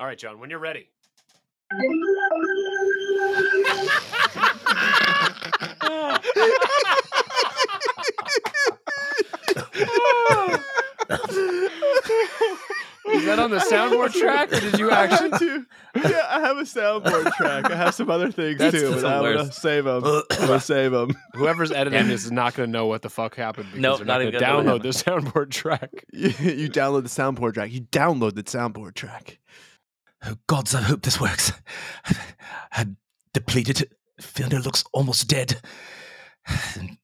All right, John, when you're ready. Is that on the soundboard track, or did you actually? had to- yeah, I have a soundboard track. I have some other things That's too, but I'm gonna save them. I'm gonna save them. Whoever's editing this is not going to know what the fuck happened because No, they're not not, even going to gonna download the soundboard track. You, you download the soundboard track. You download the soundboard track. Oh, gods, I hope this works. I'm depleted. Fiona looks almost dead. And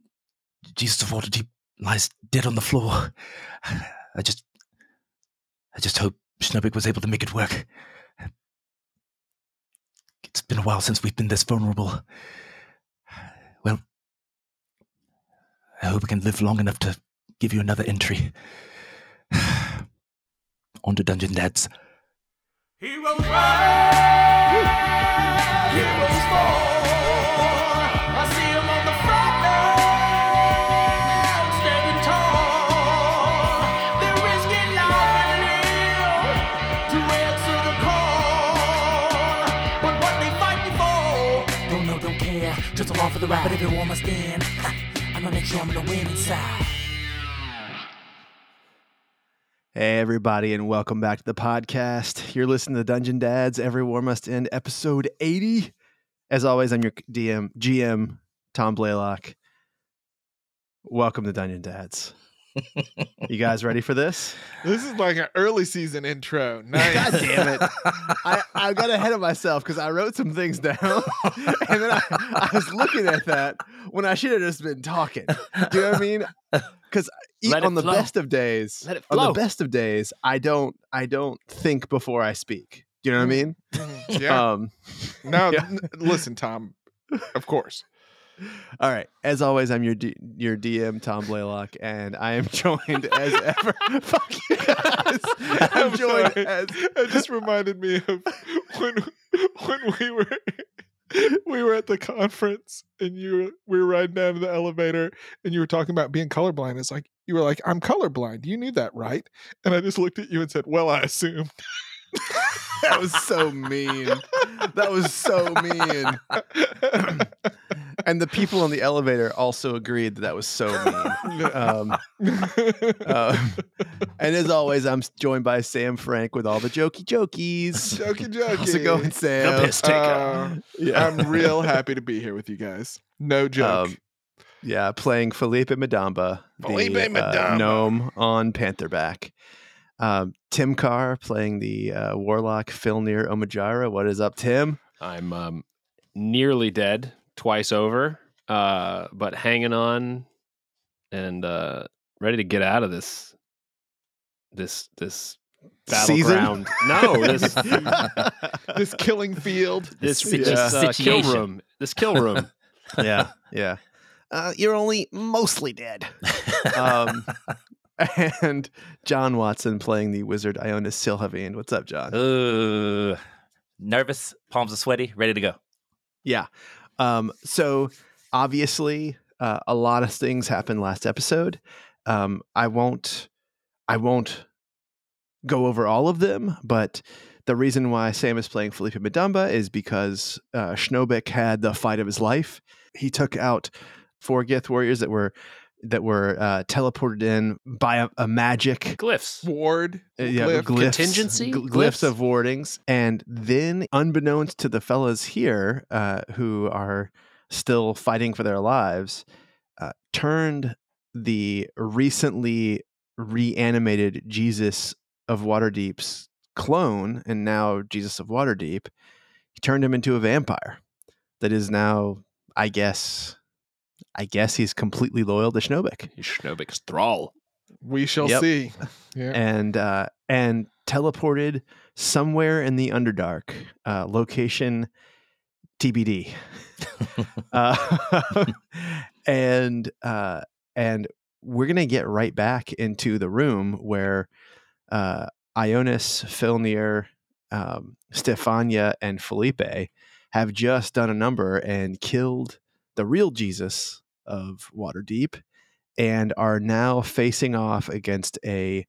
Jesus of Waterdeep lies dead on the floor. I just, I just hope Schnubik was able to make it work. It's been a while since we've been this vulnerable. Well, I hope I can live long enough to give you another entry. On to Dungeon Dads. Heroes rise, heroes fall. I see 'em on the front line, standing tall. They're risking life and limb to answer the call. But what they fighting for? Don't know, don't care. Just along for the ride, but everyone must in. I'ma make sure I'm gonna win inside. Hey, everybody, and welcome back to the podcast. You're listening to Dungeon Dads. Every War Must End, episode 80. As always, I'm your DM, GM, Tom Blaylock. Welcome to Dungeon Dads. you guys ready for this? This is like an early season intro. Nice. God damn it. I, I got ahead of myself because I wrote some things down and then I, I was looking at that when I should have just been talking. Do you know what I mean? Because on the flow. best of days, Let it on the best of days, I don't I don't think before I speak. Do you know what I mean? Mhm. Yeah. Um, now, yeah. n- listen, Tom. Of course. all right. As always, I'm your D- your DM Tom Blaylock, and I am joined as ever. Fuck you guys. I'm, I'm joined sorry. as It just reminded me of when when we were we were at the conference and you were, we were riding down to the elevator and you were talking about being colorblind. It's like you were like, "I'm colorblind. You knew that, right?" And I just looked at you and said, "Well, I assumed." that was so mean. That was so mean. and the people on the elevator also agreed that that was so mean. Um, uh, and as always, I'm joined by Sam Frank with all the jokey jokies. Jokey jokey. How's it going, Sam? piss taker. Uh, Yeah. I'm real happy to be here with you guys. No joke. Um, yeah, playing Felipe Madamba, Felipe the, uh, gnome on Pantherback. Um, Tim Carr playing the uh, warlock Filnir Omajira. What is up, Tim? I'm um, nearly dead twice over, uh, but hanging on and uh, ready to get out of this this this Season? battleground. No, this this killing field. this, this uh, kill room. This kill room. yeah, yeah. Uh, you're only mostly dead. Um, and John Watson playing the wizard Ionis Silhavine. What's up, John? Uh, nervous, palms are sweaty, ready to go. Yeah. Um, so obviously, uh, a lot of things happened last episode. Um, I won't, I won't go over all of them, but the reason why Sam is playing Felipe Madamba is because uh, had the fight of his life. He took out four Gith warriors that were that were uh, teleported in by a, a magic Glyphs. Ward. uh, yeah, glyph. glyphs, Contingency? gl- glyphs, Glyphs? of wardings, and then, unbeknownst to the fellas here, uh, who are still fighting for their lives, uh, turned the recently reanimated Jesus of Waterdeep's clone, and now Jesus of Waterdeep. He turned him into a vampire that is now, I guess, I guess he's completely loyal to Schnobik. Schnobik's thrall. We shall Yep. see. Yeah. and uh, and teleported somewhere in the Underdark, uh, location TBD. uh, and uh, and we're gonna get right back into the room where uh, Ionis, Filnir, um, Stefania, and Felipe have just done a number and killed the real Jesus of Waterdeep, and are now facing off against a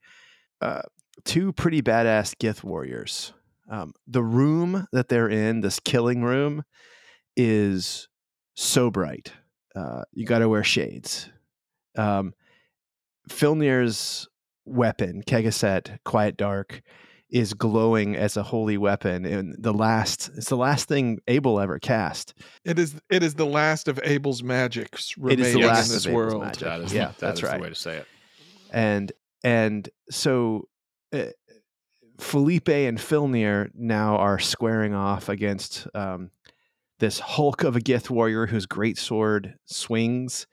uh, two pretty badass Gith warriors. Um, the room that they're in, this killing room, is so bright. Uh, you got to wear shades. Um, Filnir's weapon, Kegaset, Quiet Dark, is glowing as a holy weapon, and the last it's the last thing Abel ever cast. It is it is the last of Abel's magics It remaining is the in last this of Abel's world. magic. That is, Yeah, that that's is right. the way to say it. and and so uh, Felipe and Filnir now are squaring off against um, this Hulk of a Gith warrior whose great sword swings.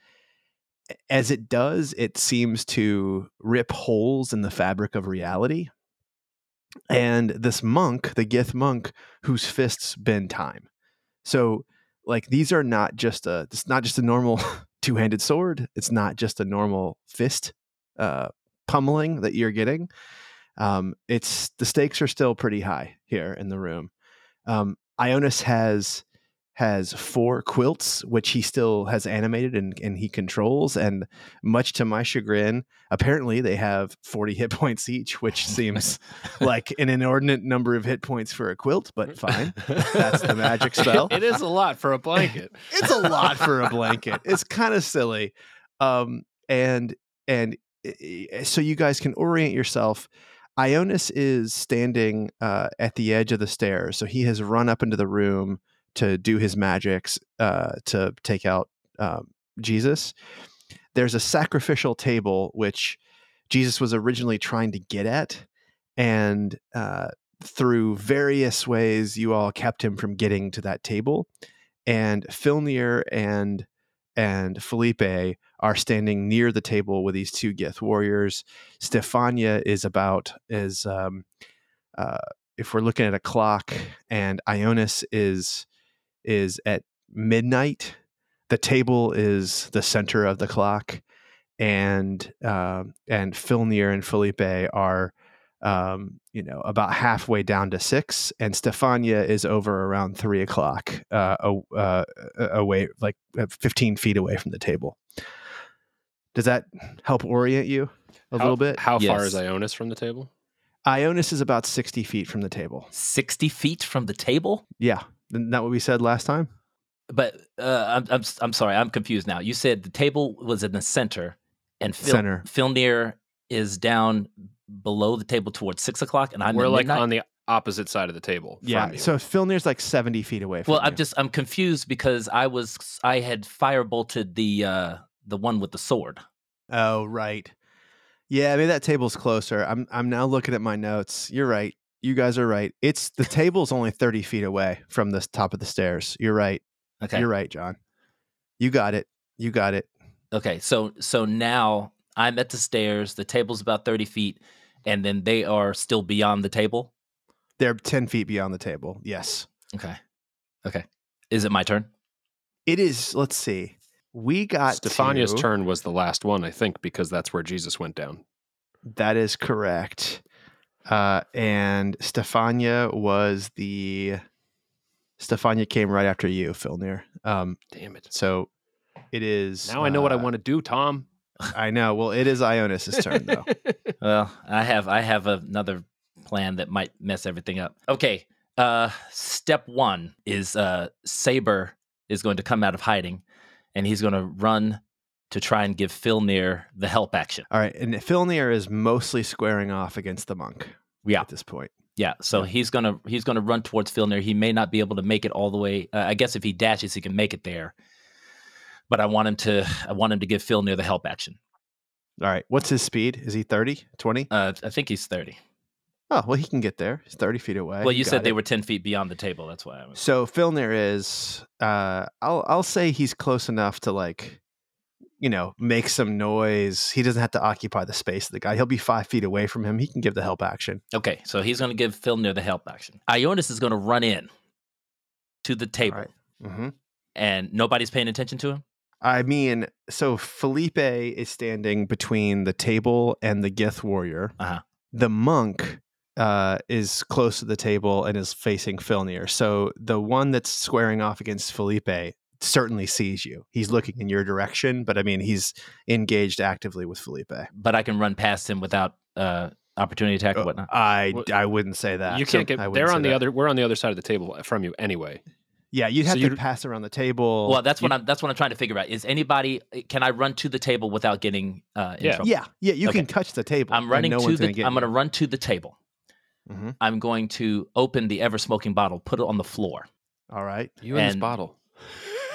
As it does, it seems to rip holes in the fabric of reality. And this monk, the Gith monk, whose fists bend time. So, like, these are not just a. It's not just a normal two-handed sword. It's not just a normal fist uh, pummeling that you're getting. Um, it's the stakes are still pretty high here in the room. Um, Ionis has has four quilts, which he still has animated and, and he controls. And much to my chagrin, apparently they have 40 hit points each, which seems like an inordinate number of hit points for a quilt, but fine. That's the magic spell. it is a lot for a blanket. it's a lot for a blanket. It's kind of silly. Um, and and i- i- so you guys can orient yourself. Ionis is standing uh, at the edge of the stairs, so he has run up into the room to do his magics uh, to take out um, Jesus. There's a sacrificial table which Jesus was originally trying to get at, and uh, through various ways, you all kept him from getting to that table. And Filnir and and Felipe are standing near the table with these two Gith warriors. Stefania is about is um, uh, if we're looking at a clock, and Ionis is is at midnight. The table is the center of the clock, and um, and Filnir and Felipe are um, you know about halfway down to six, and Stefania is over around three o'clock, uh, uh, away like uh, fifteen feet away from the table. Does that help orient you a How- little bit? How far is Yes. Ionis from the table? Ionis is about sixty feet from the table. 60 feet from the table? Yeah, isn't that what we said last time? But uh, I'm, I'm I'm sorry, I'm confused now. You said the table was in the center, and Phil, Center. Filnir is down below the table towards six o'clock, and I'm We're like midnight? on the opposite side of the table. Yeah. from you. So Filnir's like seventy feet away from Well. I'm just I'm confused because I was I had fire bolted the uh the one with the sword. Oh, right. Yeah, I mean that table's closer. I'm I'm now looking at my notes. You're right. You guys are right. It's the table's only 30 feet away from the top of the stairs. You're right. Okay. You're right, John. You got it. You got it. Okay. So so now I'm at the stairs. The table's about thirty feet, and then they are still beyond the table. They're 10 feet beyond the table. Yes. Okay. Okay. Is it my turn? It is, let's see. We got Stefania's to- turn was the last one, I think, because that's where Jesus went down. That is correct. Uh, and Stefania was the Stefania came right after you, Filnir. Um, Damn it. so it is Now I know what I uh, want to do, Tom. I know. Well, it is Ionis's turn though. Well, I have I have another plan that might mess everything up. Okay. Uh step 1 is uh Saber is going to come out of hiding and he's going to run to try and give Filnir the help action. All right, and Filnir is mostly squaring off against the monk Yeah. at this point. Yeah, so he's going to he's to run towards Filnir. He may not be able to make it all the way. Uh, I guess if he dashes he can make it there. But I want him to I want him to give Filnir the help action. All right, what's his speed? Is he 30, 20? Uh I think he's 30. Oh, well, he can get there. He's 30 feet away. well, you got said they were 10 feet beyond the table. That's why I was So Filnir is uh I'll I'll say he's close enough to like you know, make some noise. He doesn't have to occupy the space of the guy. He'll be five feet away from him. He can give the help action. Okay, so he's going to give Filnir the help action. Ionis is going to run in to the table, right. hmm and nobody's paying attention to him. I mean, so Felipe is standing between the table and the Gith warrior. Uh-huh. The monk uh, is close to the table and is facing Filnir. So the one that's squaring off against Felipe certainly sees you. He's looking in your direction, but I mean, he's engaged actively with Felipe. But I can run past him without uh, opportunity attack or Uh, whatnot. I What- I wouldn't say that. you can't get. I wouldn't They're on the that. other. We're on the other side of the table from you anyway. Yeah, you'd so have to you'd- pass around the table. Well, that's what You- I'm. That's what I'm trying to figure out. Is anybody? Can I run to the table without getting uh, in Yeah. trouble? Yeah, yeah, you Okay. can touch the table. I'm running no to the. gonna I'm going to run to the table. Mhm. I'm going to open the ever smoking bottle, put it on the floor. All right. You and this And- bottle.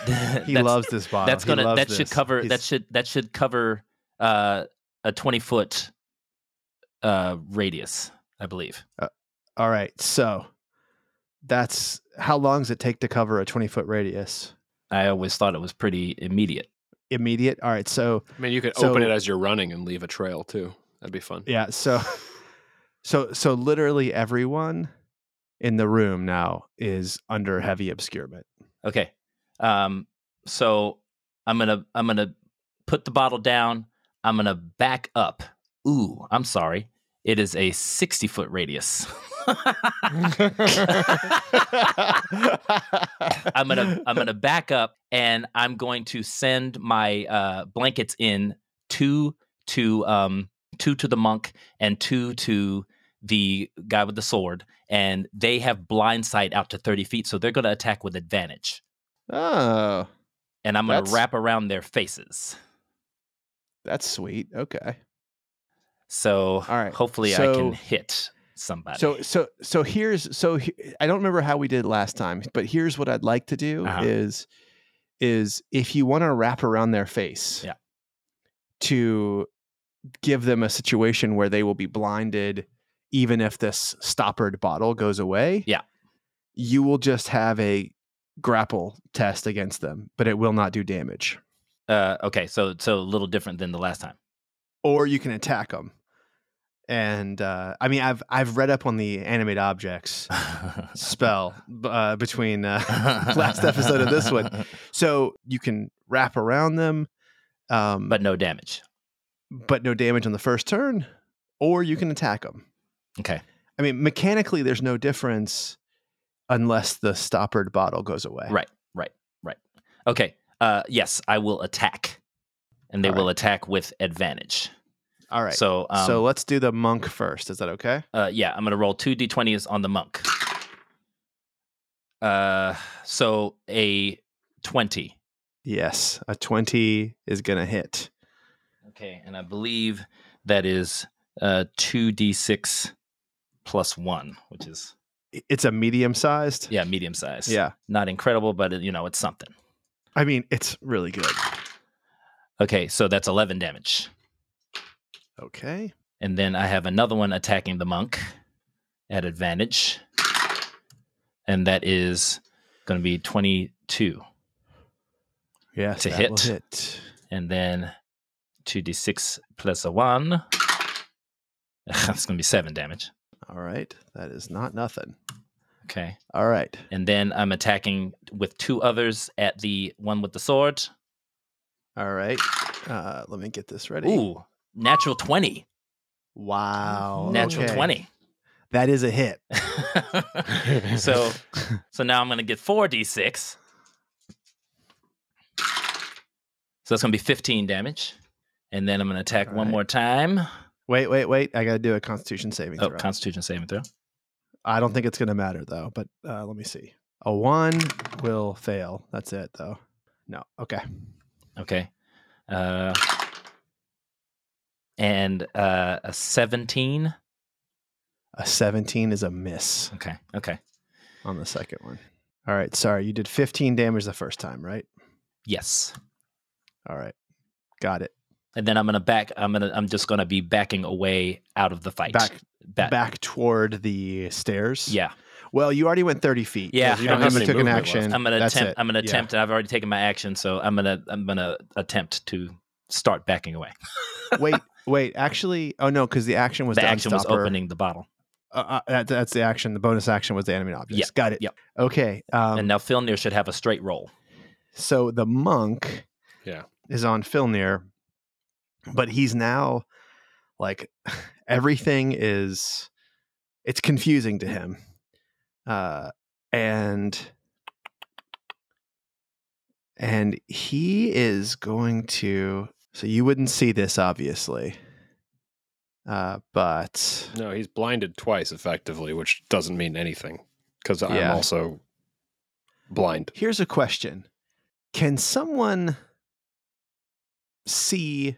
He loves this bottle. That's gonna. loves That should this. cover. That should. That should cover uh, a 20 foot uh, radius, I believe. All right. So that's how long does it take to cover a 20 foot radius? I always thought it was pretty immediate. Immediate. All right. So I mean, you could So- open it as you're running and leave a trail too. That'd be fun. yeah. So so so literally everyone in the room now is under heavy obscurement. Okay. Um, so I'm gonna I'm gonna put the bottle down. I'm gonna back up. Ooh, I'm sorry. It is a 60 foot radius. I'm gonna I'm gonna back up and I'm going to send my uh, blankets in two to um two to the monk and two to the guy with the sword, and they have blind sight out to 30 feet, so they're gonna attack with advantage. Oh, And I'm gonna wrap around their faces. that's sweet. Okay. So All right, hopefully I can hit somebody. So so so here's so he, I don't remember how we did last time, but here's what I'd like to do Uh-huh. is is if you want to wrap around their face, Yeah. to give them a situation where they will be blinded, even if this stoppered bottle goes away. Yeah. you will just have a grapple test against them, but it will not do damage. uh, okay, so so a little different than the last time. Or you can attack them. And uh, I mean, I've I've read up on the animate objects spell uh, between uh, last episode of this one. So you can wrap around them, um, but no damage. but no damage on the first turn, or you can attack them. Okay. I mean, mechanically, there's no difference unless the stoppered bottle goes away. Right, right, right. Okay. Uh, yes, I will attack, and they All will attack with advantage. All right. So, um, so let's do the monk first. Is that okay? uh, yeah, I'm gonna roll two d20s on the monk. Uh, so a twenty. Yes, a twenty is gonna hit. Okay, and I believe that is uh two d6 plus one, which is It's a medium sized. yeah, medium size. Yeah. not incredible, but you know it's something. I mean, it's really good. Okay, so that's eleven damage, Okay. and then I have another one attacking the monk at advantage, and that is going to be twenty-two, Yeah, To hit. hit. and then two d6 plus a one. That's going to be seven damage. All right. That is not nothing. Okay. All right. And then I'm attacking with two others at the one with the sword. All right. Uh, let me get this ready. Ooh, natural 20. Wow. Natural okay. 20. That is a hit. so so now I'm going to get 4d6. So that's going to be 15 damage. And then I'm going to attack All one right. more time. Wait, wait, wait. I got to do a Constitution saving Oh, throw. Constitution saving throw. I don't think it's going to matter though. But uh, let me see. A one will fail. That's it though. No. Okay. Okay. Uh, and uh, a 17. A seventeen is a miss Okay. Okay. on the second one. All right. Sorry, you did fifteen damage the first time, right? Yes. All right. Got it. And then I'm gonna back. I'm gonna. I'm just gonna be backing away out of the fight. Back Back. back toward the stairs. Yeah. Well, you already went thirty feet. Yeah, You I don't have to took an action. I'm gonna That's attempt. it. I'm gonna Yeah. attempt. and I've already taken my action, so I'm gonna. I'm gonna attempt to start backing away. wait, wait. Actually, oh no, because the action was the to action was opening the bottle, Uh, uh, that, that's the action. The bonus action was the animate object. Yep, Got it. yep. Okay. Um, and now Filnir should have a straight roll. so the monk Yeah. is on Filnir, but he's now like everything is it's confusing to him. Uh and and he is going to so you wouldn't see this obviously. Uh, but No, he's blinded twice effectively, which doesn't mean anything because I'm Yeah. also blind. here's a question: Can someone see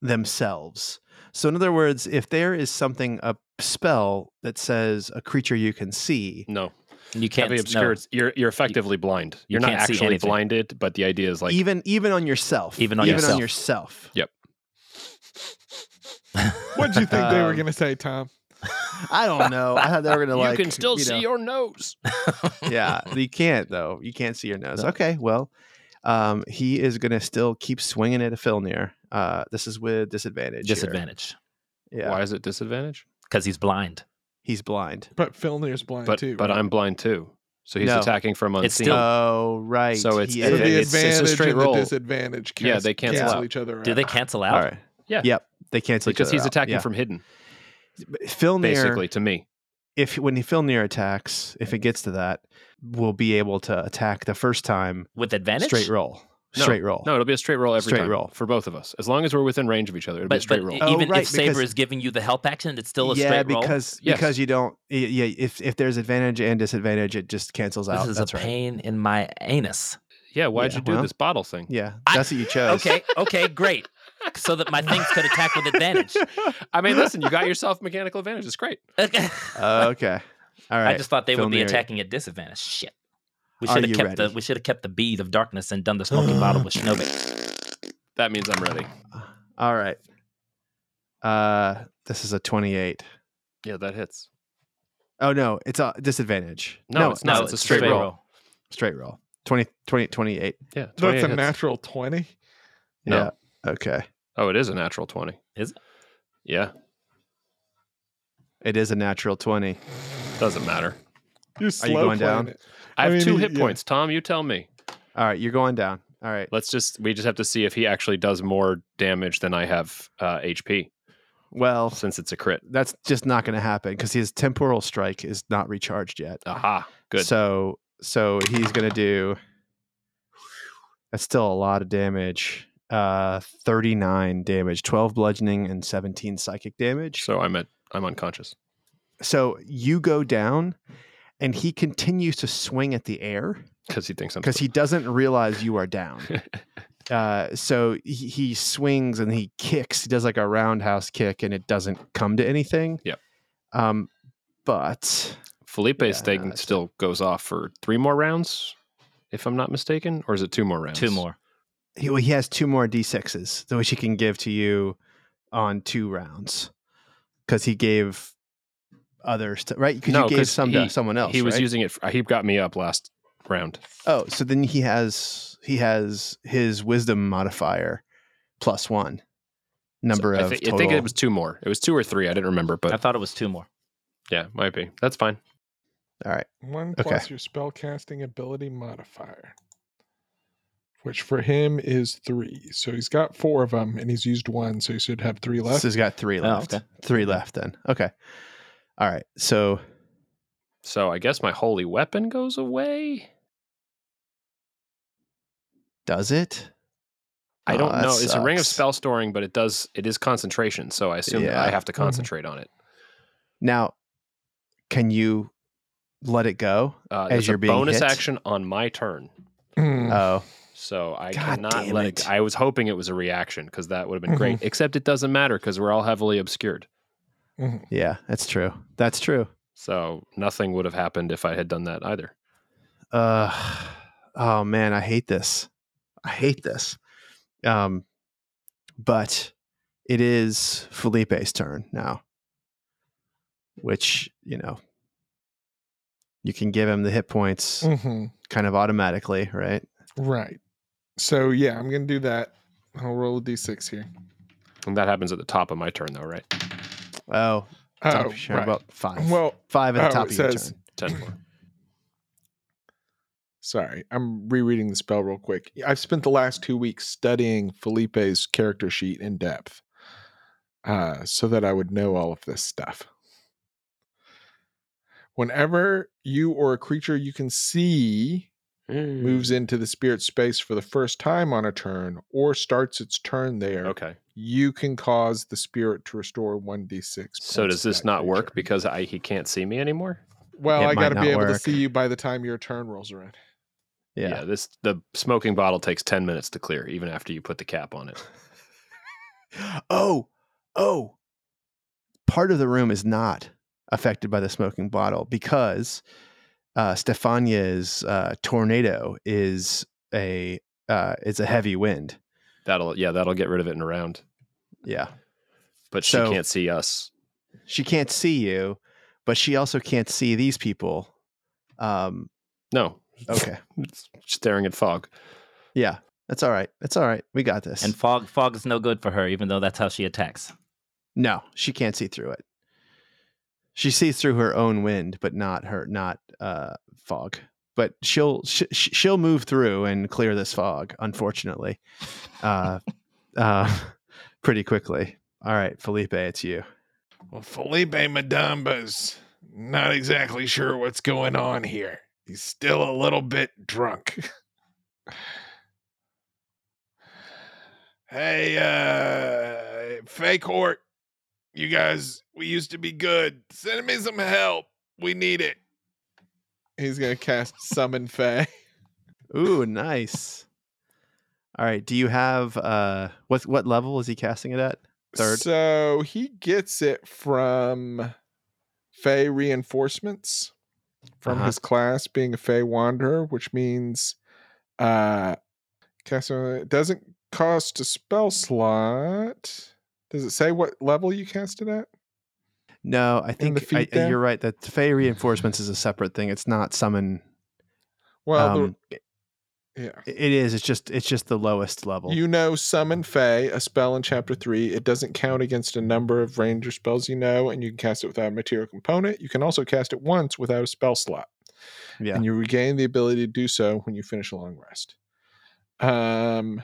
themselves? So, in other words, if there is something a spell that says a creature you can see, No, You can't. heavy no. obscured. You're you're effectively blind. you You're not can't actually blinded, but the idea is like even even on yourself, Even on even yourself. on yourself. What did you think they were Um, going to say, Tom? I don't know. I thought they were gonna like. you can still you see your nose. yeah, you can't though. You can't see your nose. No. Okay, well, um, he is gonna still keep swinging at a Filnir. Uh, this is with disadvantage. here. Disadvantage Yeah, Why is it disadvantage? because he's blind. he's blind. But Filnir's blind But too. but right? I'm blind too. So he's No. attacking from unseen. It's still- Oh, right. So it's- He it- So the it's- it's a advantage straight and roll. the disadvantage Yeah, they cancel out. each other out. Do they cancel out? all right. Yeah. Yep. They cancel each because other he's out. attacking Yeah. from hidden, Filnir. basically to me. if when he Filnir attacks, if it gets to that, we'll be able to attack the first time. with advantage. Straight roll. No, Straight roll. No, it'll be a straight roll every Straight time roll. for both of us. As long as we're within range of each other, it'll be a straight but roll. Oh, even right, if Saber is giving you the help action, it's still a yeah, straight roll. Yeah, because Yes. because you don't. Yeah, if if there's advantage and disadvantage, it just cancels out. this is That's a right. pain in my anus. yeah, why'd yeah, you do well, this bottle thing? Yeah, I- that's what you chose. Okay, okay, great. So that my things could attack with advantage. I mean, listen, you got yourself mechanical advantage. It's great. Okay. okay. All right. I just thought they would be Filnir. attacking at disadvantage. Shit. We should have you kept the we should have kept the bead of darkness and done the smoking bottle with Shinobi. That means I'm ready. All right. Uh, this is a twenty-eight. Yeah, that hits. Oh no, it's a disadvantage. No, it's not. No, it's a straight roll. Straight roll. 20, 20 28. Yeah, That's a hits. natural 20. No. Yeah. Okay. Oh, it is a natural twenty. Is it? Yeah, It is a natural twenty. doesn't matter. You're slow going playing down? it. I have mean, two hit yeah. points. Tom, you tell me. All right, you're going down. All right. Let's just we just have to see if he actually does more damage than I have uh, HP Well, since it's a crit. that's just not going to happen because his temporal strike is not recharged yet. Aha, good. So so he's going to do. That's still a lot of damage. Uh, thirty nine damage, twelve bludgeoning, and seventeen psychic damage. So I'm at I'm unconscious. So you go down, and he continues to swing at the air because he thinks because he doesn't realize you are down. uh, so he, he swings and he kicks. He does like a roundhouse kick, and it doesn't come to anything. Yep. Um, but Felipe's Yeah, thing it's- still goes off for three more rounds, if I'm not mistaken, or is it two more rounds? Two more. he, well, he has two more d6s, which he can give to you on two rounds because he gave others to, right because No, you gave some he- to someone else. He was right? using it. For, he got me up last round. Oh, so then he has he has his wisdom modifier plus one number So I, of thi- total. I think it was two more. It was two or three. I didn't remember, but I thought it was two more. yeah, might be. That's fine. all right. One Okay. plus your spell casting ability modifier, which for him is three. So he's got four of them, and he's used one, so he should have three left. So he's got three Oh, left. okay. Three left then. Okay. All right. So So I guess my holy weapon goes away. does it? I Oh, don't that know. It's a ring of spell storing, but it does it is concentration. So I assume that Yeah. I have to Mhm. concentrate on it. Now, can you let it go? Uh, As you're a being bonus hit? action on my turn. Hmm. Oh, So I God cannot damn let it. it. I was hoping it was a reaction because that would have been Mm-hmm. great. Except it doesn't matter because we're all heavily obscured. Mhm. yeah, that's true. That's true. So nothing would have happened if I had done that either. Uh, oh man, I hate this. I hate this. Um, but it is Felipe's turn now, which you know you can give him the hit points Mhm. kind of automatically, right? Right. So yeah, I'm gonna do that. I'll roll a d6 here. And that happens at the top of my turn, though, right? Oh, top Oh, of your- right. about five. Well, five at the oh, top it of your says- turn. Ten more. sorry, I'm rereading the spell real quick. I've spent the last two weeks studying Felipe's character sheet in depth, uh, so that I would know all of this stuff. Whenever you or a creature you can see moves into the spirit space for the first time on a turn or starts its turn there, Okay. You can cause the spirit to restore one d six. So does this not work because I he can't see me anymore? Well, It I got to be able to see you by the time your turn rolls around. Yeah. This the smoking bottle takes ten minutes to clear, even after you put the cap on it. oh, oh. Part of the room is not affected by the smoking bottle because uh, Stefania's uh, tornado is a uh, it's a heavy wind. That'll yeah, that'll get rid of it in a round. Yeah, But So- she can't see us. she can't see you, but she also can't see these people. Um, No. okay, staring at fog. yeah, that's all right. That's all right. We got this. And fog fog is no good for her, even though that's how she attacks. No, she can't see through it. She sees through her own wind, but not her not uh, fog. But she'll sh- sh- she'll move through and clear this fog. Unfortunately, uh, uh, pretty quickly. All right, Felipe, it's you. Well, Felipe Madamba's not exactly sure what's going on here. He's still a little bit drunk. hey, uh, Fake Hort, you guys, we used to be good. Send me some help. We need it. He's gonna cast Summon Fey. Ooh, nice. All right, do you have uh, what what level is he casting it at? Third. So he gets it from Fey reinforcements from Uh-huh. his class being a Fey Wanderer, which means uh cast it doesn't cost a spell slot. Does it say what level you cast it at? No, I think I, you're right. That Fey reinforcements is a separate thing. It's not summon. Well, um, the, yeah. it is. It's just it's just the lowest level. You know, summon Fey, a spell in chapter three. It doesn't count against a number of ranger spells you know, and you can cast it without a material component. You can also cast it once without a spell slot. yeah. and you regain the ability to do so when you finish a long rest. Um,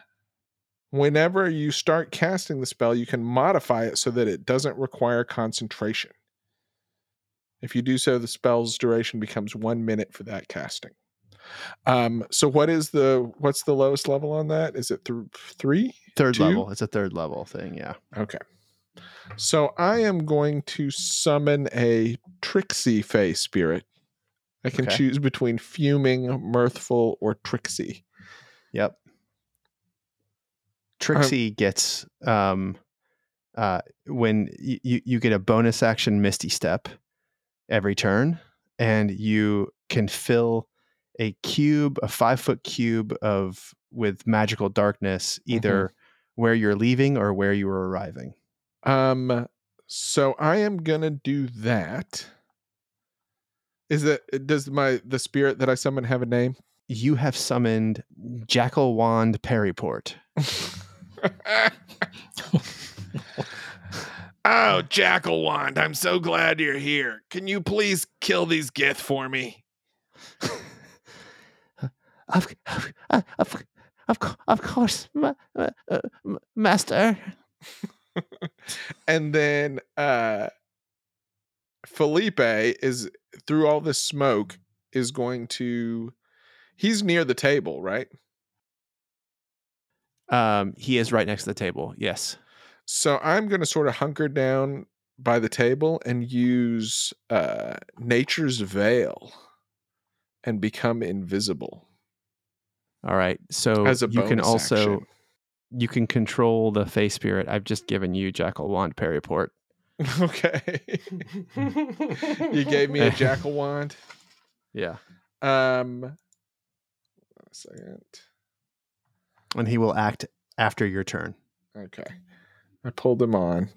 whenever you start casting the spell, you can modify it so that it doesn't require concentration. If you do so, the spell's duration becomes one minute for that casting. Um, so what is the what's the lowest level on that? Is it through three? third two? level. It's a third level thing. Yeah. Okay. So I am going to summon a Tricksy Fey spirit. I can Okay. choose between fuming, mirthful, or Tricksy. Yep. Tricksy gets um uh when y- you you get a bonus action Misty Step every turn, and you can fill a cube, a five foot cube of with magical darkness, either where you're leaving or where you are arriving. Um, so I am gonna do that. Is that does my the spirit that I summon have a name? You have summoned Jackal Wand Perryport. oh, Jackal Wand, I'm so glad you're here. Can you please kill these Gith for me? Of, of, of, of, of course, ma- uh, uh, Master. and then uh Felipe is through all this smoke is going to he's near the table, right? Um, he is right next to the table. Yes. So I'm going to sort of hunker down by the table and use uh nature's veil and become invisible All right. So as a you can also action. you can control the face spirit. I've just given you Jackal Wand Perryport. okay. you gave me a jackal wand. Yeah. Um one second. And he will act after your turn. Okay. I pulled him on.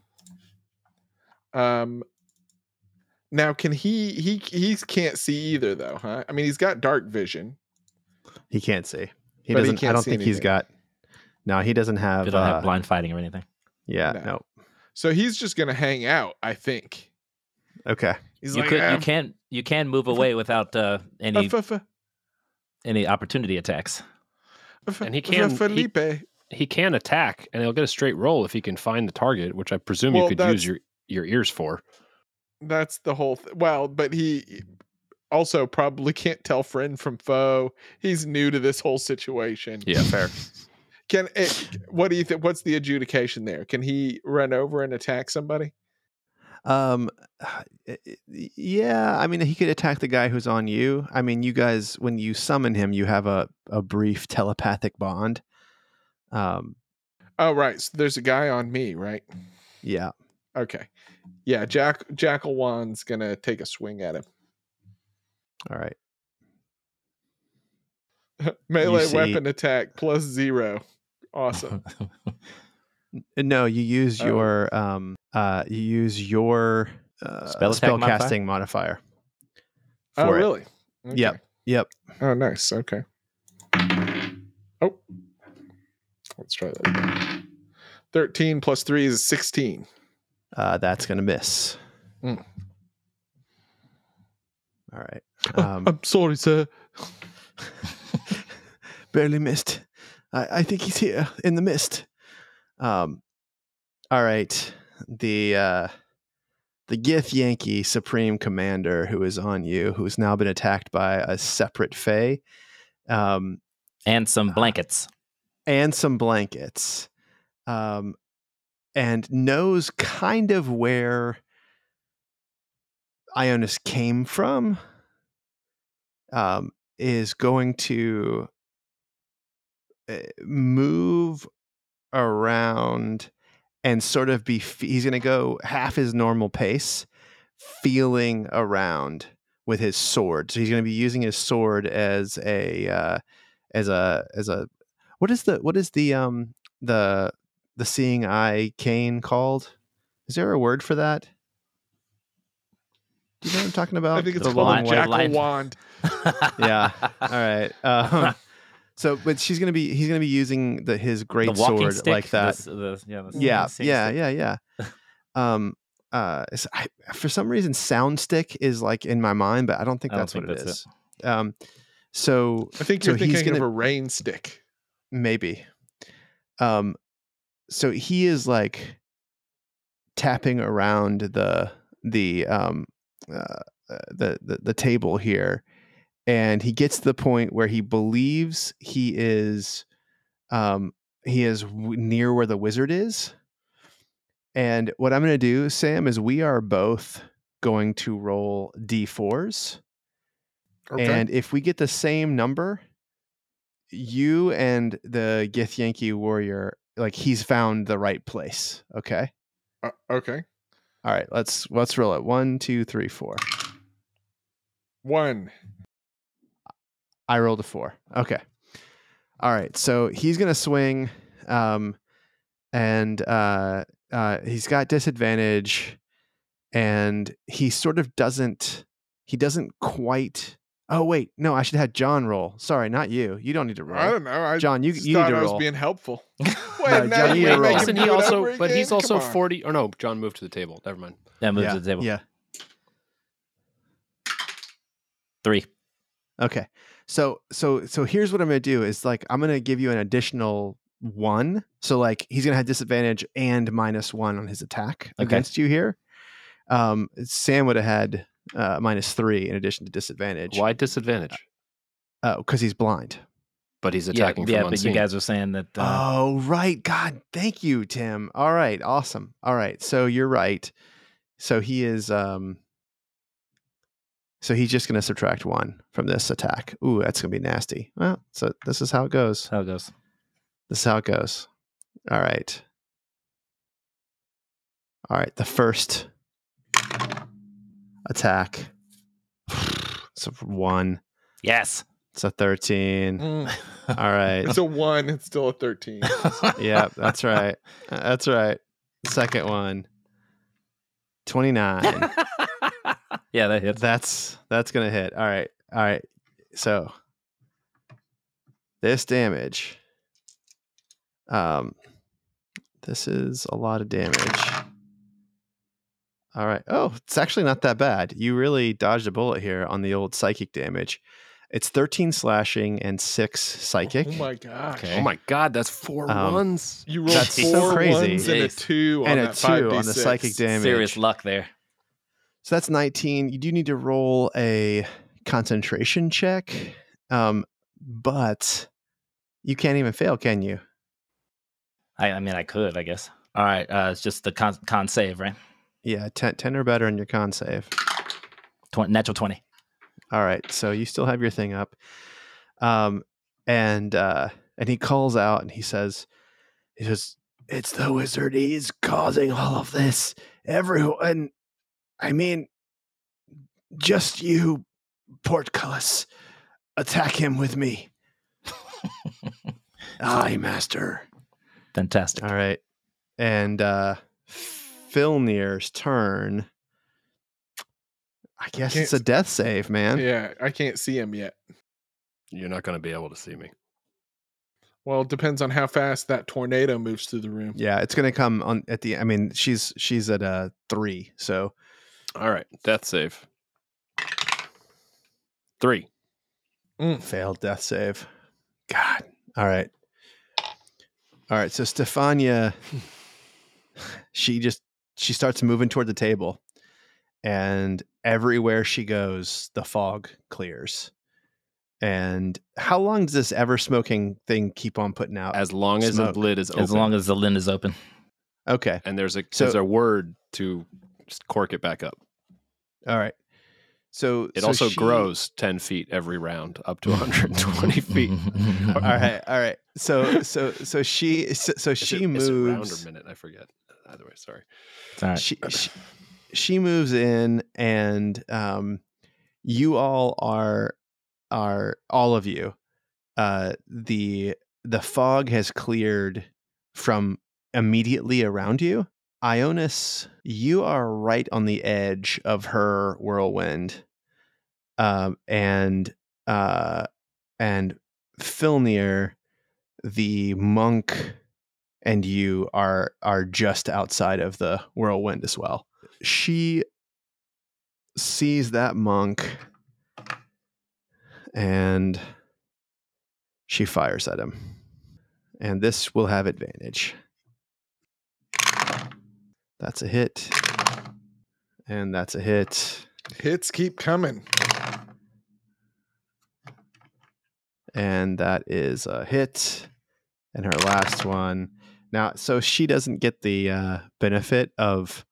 Um now can he he he can't see either though, huh? I mean he's got dark vision. He can't see. He But doesn't. I can't don't see think he's got. No, he doesn't have. They don't uh, have blind fighting or anything. Yeah. No. No. So he's just gonna hang out, I think. Okay. He's you like, could "Ah, you can you can move away without uh, any any opportunity attacks. f- And he can- he- Felipe. He can attack, and he'll get a straight roll if he can find the target, which I presume Well, you could use your your ears for. That's the whole th- well, but he also probably can't tell friend from foe. He's new to this whole situation. Yeah, fair. Can it, what do you think? What's the adjudication there? Can he run over and attack somebody? Um, y- y- yeah, I mean, he could attack the guy who's on you. I mean, you guys, when you summon him, you have a, a brief telepathic bond. Um, Oh, right. So there's a guy on me, right? yeah. Okay. Yeah, Jack Jackal Wan's gonna take a swing at him. All right. Melee see- weapon attack plus zero. Awesome. No, you use Oh. your um, uh, you use your uh, Spell attack modifier? casting modifier. oh, for it. really? Yep. Yep. Oh, nice. Okay. Oh, let's try that again. Thirteen plus three is sixteen. Uh, that's gonna miss. Mm. All right. Um, I'm sorry, sir. barely missed. I, I think he's here in the mist. Um, all right. The uh, the Githyanki Supreme Commander who is on you, who has now been attacked by a separate Fey, um, and some blankets. and some blankets, um, and knows kind of where Ionis came from. Um, is going to uh, move around and sort of be he's going to go half his normal pace feeling around with his sword. So he's going to be using his sword as a uh, as a as a what is the what is the um the the seeing eye cane called? Is there a word for that? Do you know what i'm talking about? I think it's the called line- a jackal wand. yeah. All right. Um so but she's going to be he's going to be using the his great the sword stick, like that. The- the- yeah, the yeah seeing yeah stick. yeah yeah. Um uh I, for some reason sound stick is like in my mind but i don't think I don't that's think what it that's is. Um so I think you're he's thinking of gonna- a rain stick. maybe. Um so he is like tapping around the the um uh, uh, the, the the table here and he gets to the point where he believes he is um he is w- near where the wizard is and what i'm going to do sam is we are both going to roll d4s Okay. and if we get the same number, you and the Githyanki warrior, like he's found the right place. Okay. Uh, okay. All right. Let's let's roll it. One, two, three, four. One. I rolled a four. Okay. All right. So he's gonna swing, um, and uh, uh, he's got disadvantage, and he sort of doesn't. He doesn't quite. Oh wait, no. I should have had John roll. Sorry, not you. You don't need to roll. I don't know. I John, you you need thought to I was being helpful. Wait, No, now John, you need to roll. making he also? But he's also forty. Or no, John moved to the table. Never mind. That moves yeah, the table. Yeah. Three. Okay. So so so here's what I'm gonna do is like I'm gonna give you an additional one. So like he's gonna have disadvantage and minus one on his attack Okay. against you here. Um Sam would have had uh minus three in addition to disadvantage. Why disadvantage? Oh, because he's blind. But he's attacking yeah, from but you guys were saying that. Uh, oh, right. God, thank you, Tim. All right, awesome. All right. So you're right. So he is um so he's just gonna subtract one from this attack. Ooh, that's gonna be nasty. Well, so this is how it goes. how it goes. This is how it goes. All right. All right. The first attack. It's a one. Yes. It's a 13. Mm, All right. it's a one. It's still a thirteen. Yep. That's right. That's right. Second one. 29. yeah, that hits. That's that's gonna hit. All right. All right. So this damage. Um this is a lot of damage. All right. Oh, it's actually not that bad. You really dodged a bullet here on the old psychic damage. It's 13 slashing and 6 psychic. Oh my gosh. Okay. Oh my god, that's four Um, ones. You rolled That's four so crazy. ones and a Jeez. two on and a that 2 on the 5d6. psychic damage. Serious luck there. So that's 19. You do need to roll a concentration check. Um, but you can't even fail, can you? I, I mean, I could, I guess. All right, uh, it's just the con, con save, right? Yeah, 10, 10 or better in your con save. Tw- natural twenty. All right, so you still have your thing up, um, and uh, and he calls out and he says, he says, "It's the wizard. He's causing all of this. Everyone, I mean, just you, Portcullis. Attack him with me." Aye, master. Fantastic. All right, and uh, Filnir's turn. I guess can't it's a death save, man. Yeah, I can't see him yet. You're not going to be able to see me. Well, it depends on how fast that tornado moves through the room. Yeah, it's gonna come on at the. I mean, she's she's at a three, so All right, death save. Three. Mm, failed death save. God. All right. All right. So Stefania, she just she starts moving toward the table, and everywhere she goes, the fog clears. And how long does this ever smoking thing keep on putting out? As long as Smoke. the lid is open. As long as the lid is open. okay. and there's a So- there's a word to cork it back up. All right. So It so also she- grows ten feet every round, up to 120 feet. All right. All right. So so so she so, so she it- is it round moves. or minute? I forget. Either way, sorry. All right. she, she she moves in and um you all are are all of you uh the the fog has cleared from immediately around you ionis you are right on the edge of her whirlwind um and uh and filnir the monk and you are are just outside of the whirlwind as well. She sees that monk and she fires at him. And this will have advantage. That's a hit. And that's a hit. Hits keep coming. and that is a hit. And her last one. Now, so she doesn't get the uh, benefit of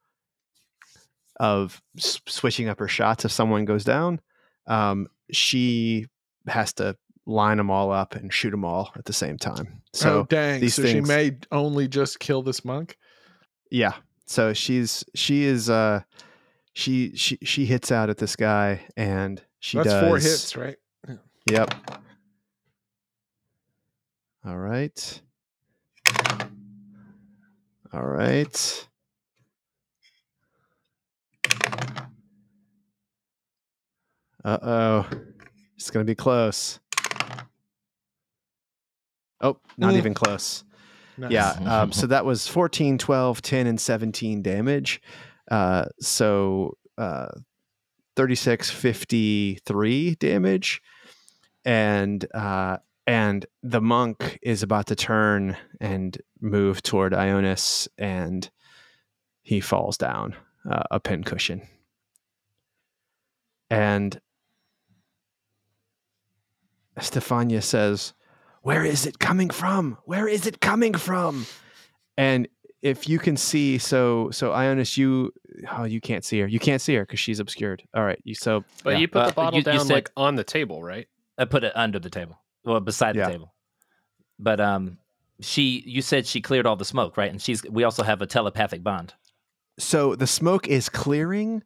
of s- switching up her shots if someone goes down. Um, she has to line them all up and shoot them all at the same time. So oh dang! these So she may only just kill this monk. yeah, so she's she is uh she she she hits out at this guy and she That's does four hits, right? Yep. All right. All right. Uh oh. It's going to be close. Oh, not Mm. even close. Nice. Yeah. Um, so that was 14, 12, 10, and 17 damage. Uh, so uh, 36, 53 damage. And uh, and the monk is about to turn and move toward Ionis, and he falls down uh, a pincushion. And Stefania says, Where is it coming from? Where is it coming from? And if you can see, so so Ionis, you oh you can't see her. You can't see her because she's obscured. All right, you so But Yeah. you put Uh, the bottle you- you down said- like on the table, right? I put it under the table, well, beside Yeah. the table. But um, she, you said she cleared all the smoke, right? And she's. We also have a telepathic bond. so the smoke is clearing,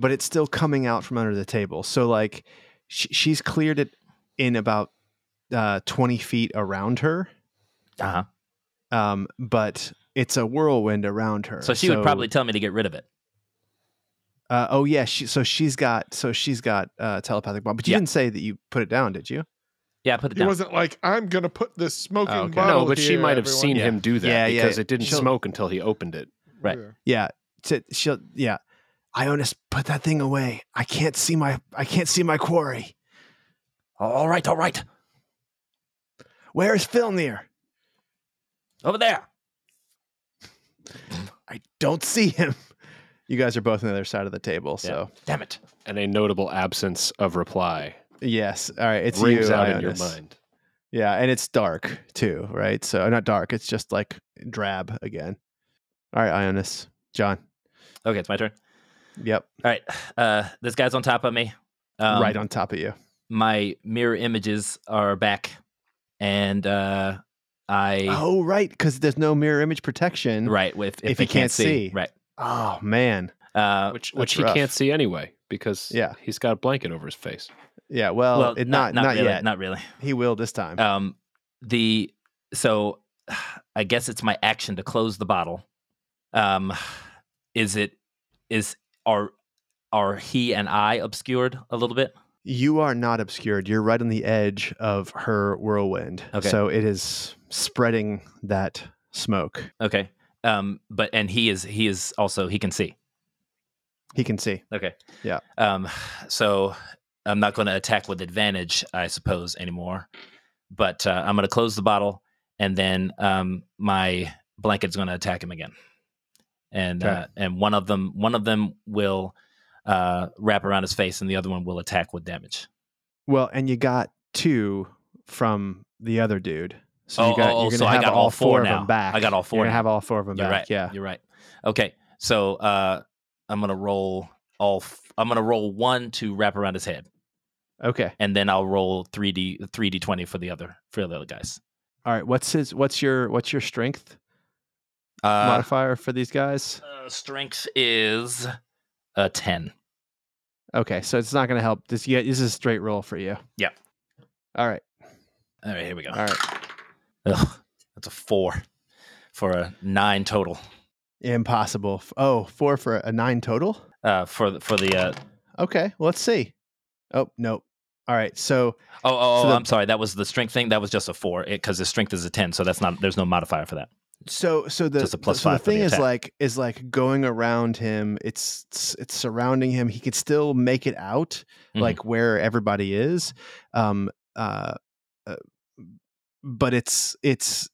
but it's still coming out from under the table. So like sh- she's cleared it in about uh, twenty feet around her, Uh huh. um, but it's a whirlwind around her. So she would probably tell me to get rid of it. Uh, oh yeah, she, so she's got so she's got uh, telepathic bond. But you Yeah. didn't say that you put it down, did you? Yeah, I put it He down. wasn't like, I'm gonna put this smoking Oh, okay. bottle. no, but she might have everyone." seen Yeah. him do that Yeah, yeah, because it didn't she'll- smoke until he opened it. Right. Yeah. Yeah. To, she'll yeah. Ionis, put that thing away. I can't see my I can't see my quarry. all right, all right, Where is Filnir? over there. I don't see him. You guys are both on the other side of the table, so Damn it. And a notable absence of reply yes. All right, it's rings you, out in your Ionis. mind. Yeah, and it's dark too, right? So not dark. It's just like drab again. All right, Ionis, John. Okay, it's my turn. Yep, All right. Uh, this guy's on top of me. Um, right on top of you. My mirror images are back, and uh, I Oh, right, because there's no mirror image protection. right if if, if he can't see. right. Oh man. Uh, which which he rough. can't see anyway because Yeah. he's got a blanket over his face. Yeah. Well, well, it, not not, really, yet. Not really. he will this time. Um, the so I guess it's my action to close the bottle. Um, is it is are are he and I obscured a little bit? You are not obscured. You're right on the edge of her whirlwind. Okay. So it is spreading that smoke. Okay. Um, but and he is he is also he can see. He can see. Okay. Yeah. Um, so I'm not going to attack with advantage, I suppose, anymore. But uh, I'm going to close the bottle, and then um, my blanket's going to attack him again. And Okay. uh, and one of them one of them will uh, wrap around his face, and the other one will attack with damage. Well, and you got two from the other dude. So Oh, you got oh, you're gonna so I got all all four four of now. them back. I got all four You're gonna now. have all four of them You're back. right. Yeah. You're right. Okay. So uh, I'm going to roll all. F- I'm to roll one to wrap around his head. Okay. and then I'll roll three d three d twenty for the other for the other guys. All right. What's his what's your what's your strength Uh, modifier for these guys? uh, strength is a ten. Okay, so it's not gonna help. This yeah, this is a straight roll for you. Yeah. All right. All right, here we go. All right. Ugh, that's a four for a nine total. Impossible. Oh, four for a nine total? Uh, for the, for the uh, Okay, well, let's see. Oh, nope. All right, so oh oh, So oh the- I'm sorry, that was the strength thing. That was just a four because the strength is a ten, so that's not there's no modifier for that. So so the Just a plus so the five the thing is like is like going around him. It's it's, it's surrounding him. He could still make it out Mhm. like where everybody is. Um uh, uh but it's it's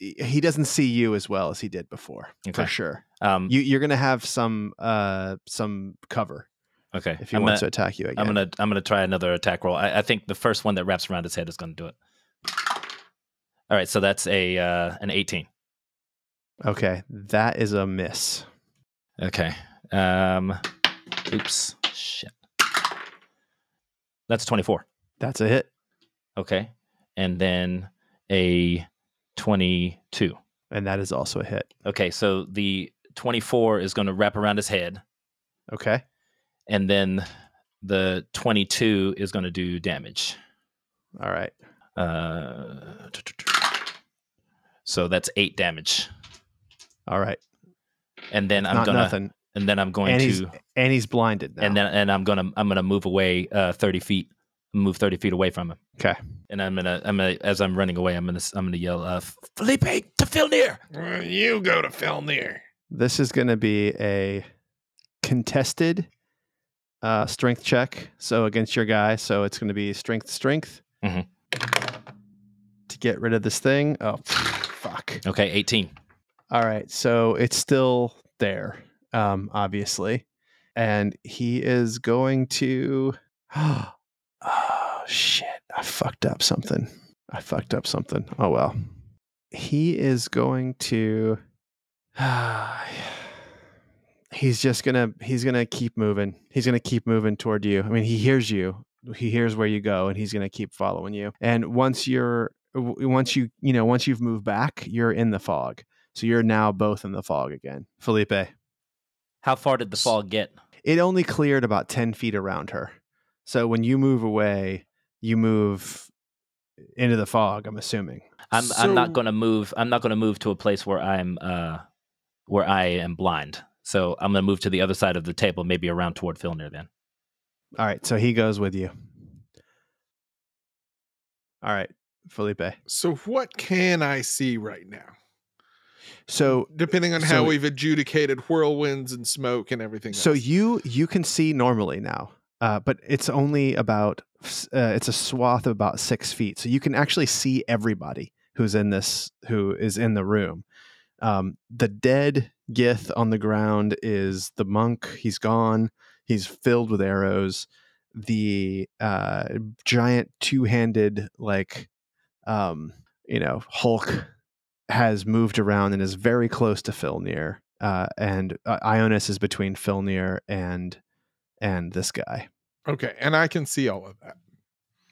he doesn't see you as well as he did before Okay. for sure. Um, You you're gonna have some uh some cover okay, if he I'm wants gonna, to attack you again. I'm gonna I'm gonna try another attack roll. I, I think the first one that wraps around his head is gonna do it. All right, so that's a uh, an eighteen. Okay, that is a miss. Okay. Um oops. Shit. That's 24. That's a hit, Okay. And then a 22. and that is also a hit. Okay, so the 24 is going to wrap around his head Okay, and then the 22 is going to do damage. all right. Uh So that's 8 damage. All right. And then I'm going to nothing. and then I'm going And to and he's blinded now. and then and I'm gonna I'm gonna move away uh, thirty feet, move thirty feet away from him. Okay. And I'm gonna I'm gonna as I'm running away, I'm gonna I'm gonna yell, uh, Felipe to Filnir. Uh, You go to Filnir. this is going to be a contested uh, strength check. So against your guy. So it's going to be strength strength Mhm. to get rid of this thing. Oh, fuck. Okay, eighteen. All right. So it's still there, um, obviously. And he is going to. Oh, shit. I fucked up something. I fucked up something. Oh, well. He is going to. He's just gonna he's gonna keep moving. He's gonna keep moving toward you. I mean, he hears you. He hears where you go, and he's gonna keep following you. And once you're once you you know once you've moved back, you're in the fog. So you're now both in the fog again. Felipe, How far did the fog get? it only cleared about 10 feet around her. So when you move away, you move into the fog, I'm assuming. I'm I'm not gonna move. I'm not gonna move to a place where I'm uh where I am blind. So I'm gonna move to the other side of the table, maybe around toward Filnir. Then All right. So he goes with you. All right, Felipe. So what can I see right now? So Depending on So- how we've adjudicated whirlwinds and smoke and everything. so else. you you can see normally now, uh, but it's only about uh, it's a swath of about six feet, so you can actually see everybody who's in this who is in the room. Um, the dead Gith on the ground is the monk. He's gone. He's filled with arrows. The uh, giant two-handed like um, you know, Hulk has moved around and is very close to Filnir, uh, and uh, Ionis is between Filnir and and this guy. Okay, and I can see all of that.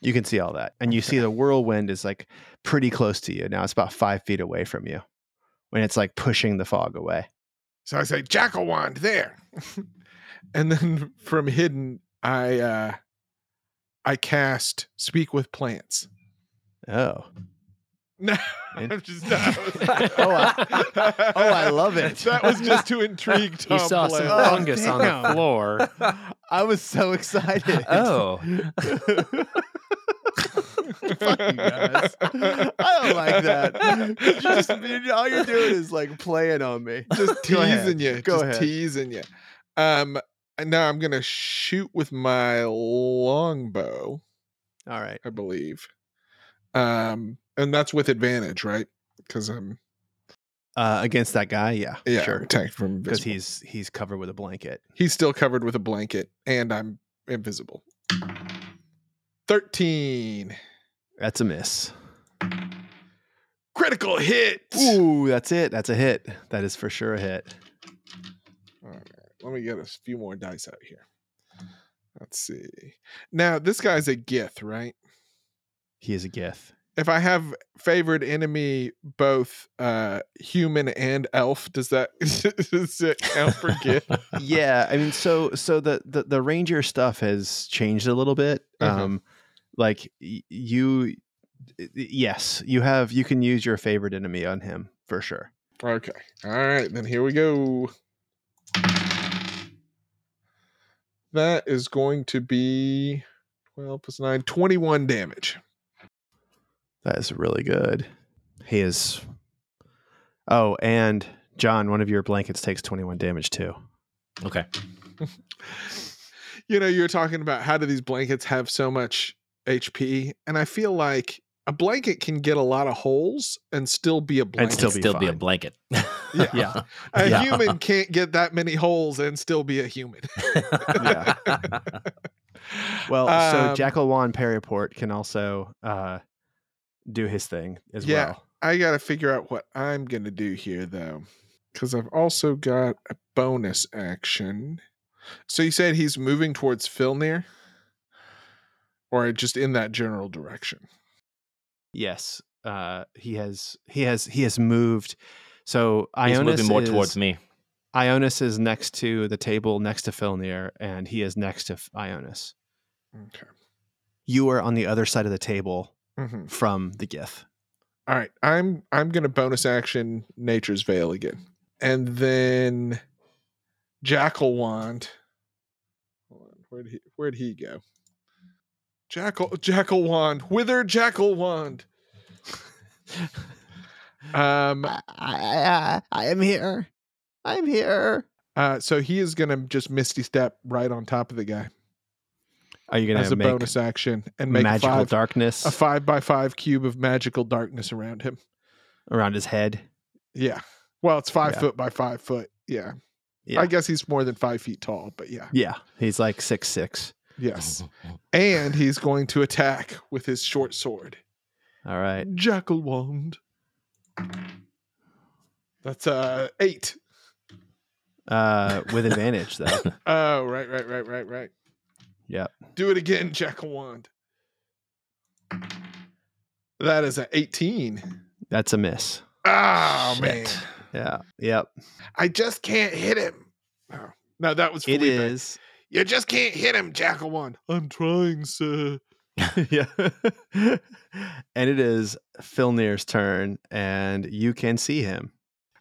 You can see all that, and you see the whirlwind is like pretty close to you now. It's about five feet away from you when it's like pushing the fog away. So I say, Jackal wand there. and then from hidden, I uh I cast speak with plants. Oh, No, In- I'm just not. Oh, I- oh, I love it. That was just too intrigued to intrigue Tom. You saw some Blair. Oh, fungus on the floor. I was so excited. Oh. Fuck you guys. I don't like that. You just, you- all you're doing is like playing on me. just Go teasing you. Go just ahead. teasing you. Um, and now I'm gonna shoot with my longbow, All right. I believe. Um, and that's with advantage, right? Because I'm Uh, against that guy, yeah, yeah sure. attacked from Because he's he's covered with a blanket. he's still covered with a blanket, and I'm invisible. Thirteen That's a miss. critical hit. Ooh, that's it. That's a hit. That is for sure a hit. All right, let me get a few more dice out here. Let's see. Now this guy's a Gith, right? He is a gith. If I have favored enemy both uh human and elf, does that does it count for Gith? yeah, I mean, so so the, the the ranger stuff has changed a little bit. Mhm. Um, like you, yes, you have you can use your favorite enemy on him for sure. okay. All right, then here we go. That is going to be 12 plus 9, 21 damage. That is really good. He is. Oh, and John, one of your blankets takes twenty one damage too. Okay. You know, you're talking about how do these blankets have so much HP? And I feel like a blanket can get a lot of holes and still be a blanket. still be still be a blanket. Yeah. Yeah. a Yeah. human can't get that many holes and still be a human. Yeah. Well, so Um, Jackal Juan Perryport can also uh, do his thing as Yeah. well. I got to figure out what I'm going to do here, though, because I've also got a bonus action. So you said he's moving towards Filnir? Or just in that general direction? Yes, uh, he has he has he has moved. So He's Ionis moving more is, towards me. Ionis is next to the table next to Filnir, and he is next to Ionis. Okay. You are on the other side of the table hmm from the Gith. All right. I'm I'm going to bonus action Nature's Veil again. And then Jackal Wand. Where'd he, where'd he go? Jackal Jackal Wand. Wither Jackal Wand. Um I, I, I am here. I'm here. Uh, so he is going to just misty step right on top of the guy Are you gonna have a make bonus action and make a magical five, darkness a five by five cube of magical darkness around him. around his head? Yeah. Well, it's five Yeah. foot by five foot. Yeah. Yeah. I guess he's more than five feet tall, but yeah. Yeah, he's like six six. Yes. and he's going to attack with his short sword. All right. Jackal wand. That's uh eight. Uh, with advantage though. Oh, right, right, right, right, right. Yep. Do it again, Jackal wand. That is an 18. That's a miss. Oh man. Yeah. Yep. I just can't hit him. Oh, no, that was It Felipe. is. You just can't hit him, Jackal wand. I'm trying, sir. yeah. and it is Filnir's turn, and you can see him.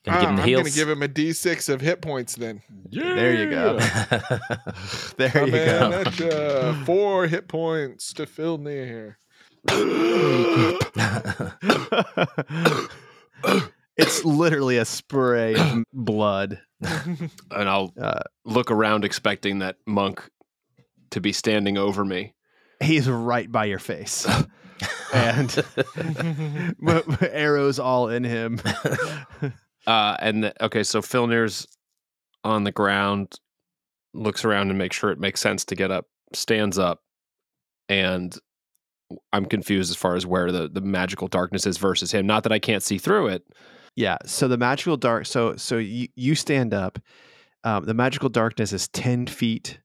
Gonna give him the Ah, I'm heals. gonna give him a D6 of hit points then. There you go. There you Coming go. at ya. Four hit points to Filnir. it's literally a spray of blood. And I'll Uh, look around expecting that monk to be standing over me. he's right by your face, and arrows all in him. Uh, and the, okay, so Filnir's on the ground, looks around and makes sure it makes sense to get up, stands up, and I'm confused as far as where the, the magical darkness is versus him. Not that I can't see through it. Yeah. So the magical dark. So so you you stand up. Um, the magical darkness is ten feet,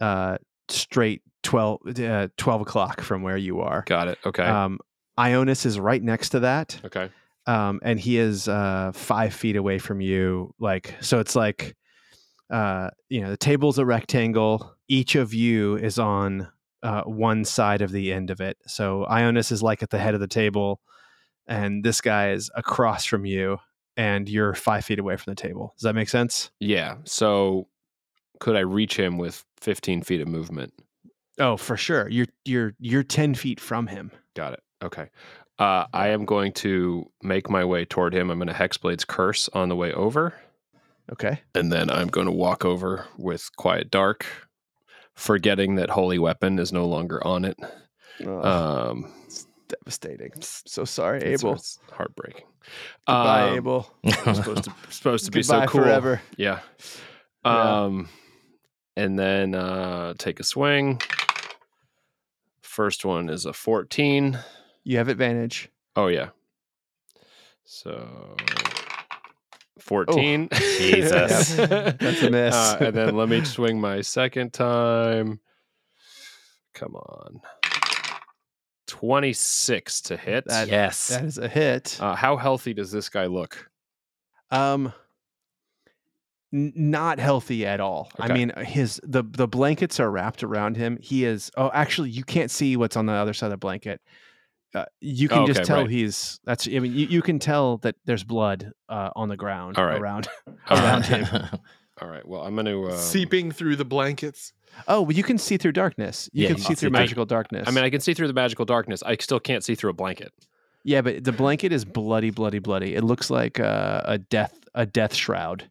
uh, straight 12, uh, 12 o'clock from where you are. Got it. Okay. Um, Ionis is right next to that. okay. Um, and he is uh, five feet away from you. Like so, it's like uh, you know the table's a rectangle. Each of you is on uh, one side of the end of it. So Ionis is like at the head of the table, and this guy is across from you, and you're five feet away from the table. Does that make sense? Yeah. So could I reach him with 15 feet of movement? Oh, for sure. You're you're you're ten feet from him. Got it. Okay. Uh, I am going to make my way toward him. I'm going to Hexblade's Curse on the way over. Okay. And then I'm going to walk over with Quiet Dark, forgetting that Holy Weapon is no longer on it. Um, it's devastating. So sorry, Abel. it's heartbreaking. Goodbye, Um, Abel. Supposed to, supposed to be so cool. forever. Yeah. Yeah. Um, and then uh, take a swing. First one is a 14. You have advantage. Oh, yeah. So 14. Jesus. That's a miss. Uh, and then let me swing my second time. Come on. 26 to hit. That- yes. That is a hit. uh, how healthy does this guy look? Um, n- not healthy at all. I mean, his the the blankets are wrapped around him. He is. Oh, actually, you can't see what's on the other side of the blanket. Uh, you can Oh, just tell right. he's. That's. I mean, you, you can tell that there's blood uh, on the ground All right. around All around right. him. All right. Well, I'm going to. Um, Seeping through the blankets. Oh, well, you can see through darkness. You Yeah, can you see can through see through- magical darkness. I mean, I can see through the magical darkness. I still can't see through a blanket. yeah, but the blanket is bloody, bloody, bloody. It looks like uh, a death a death shroud.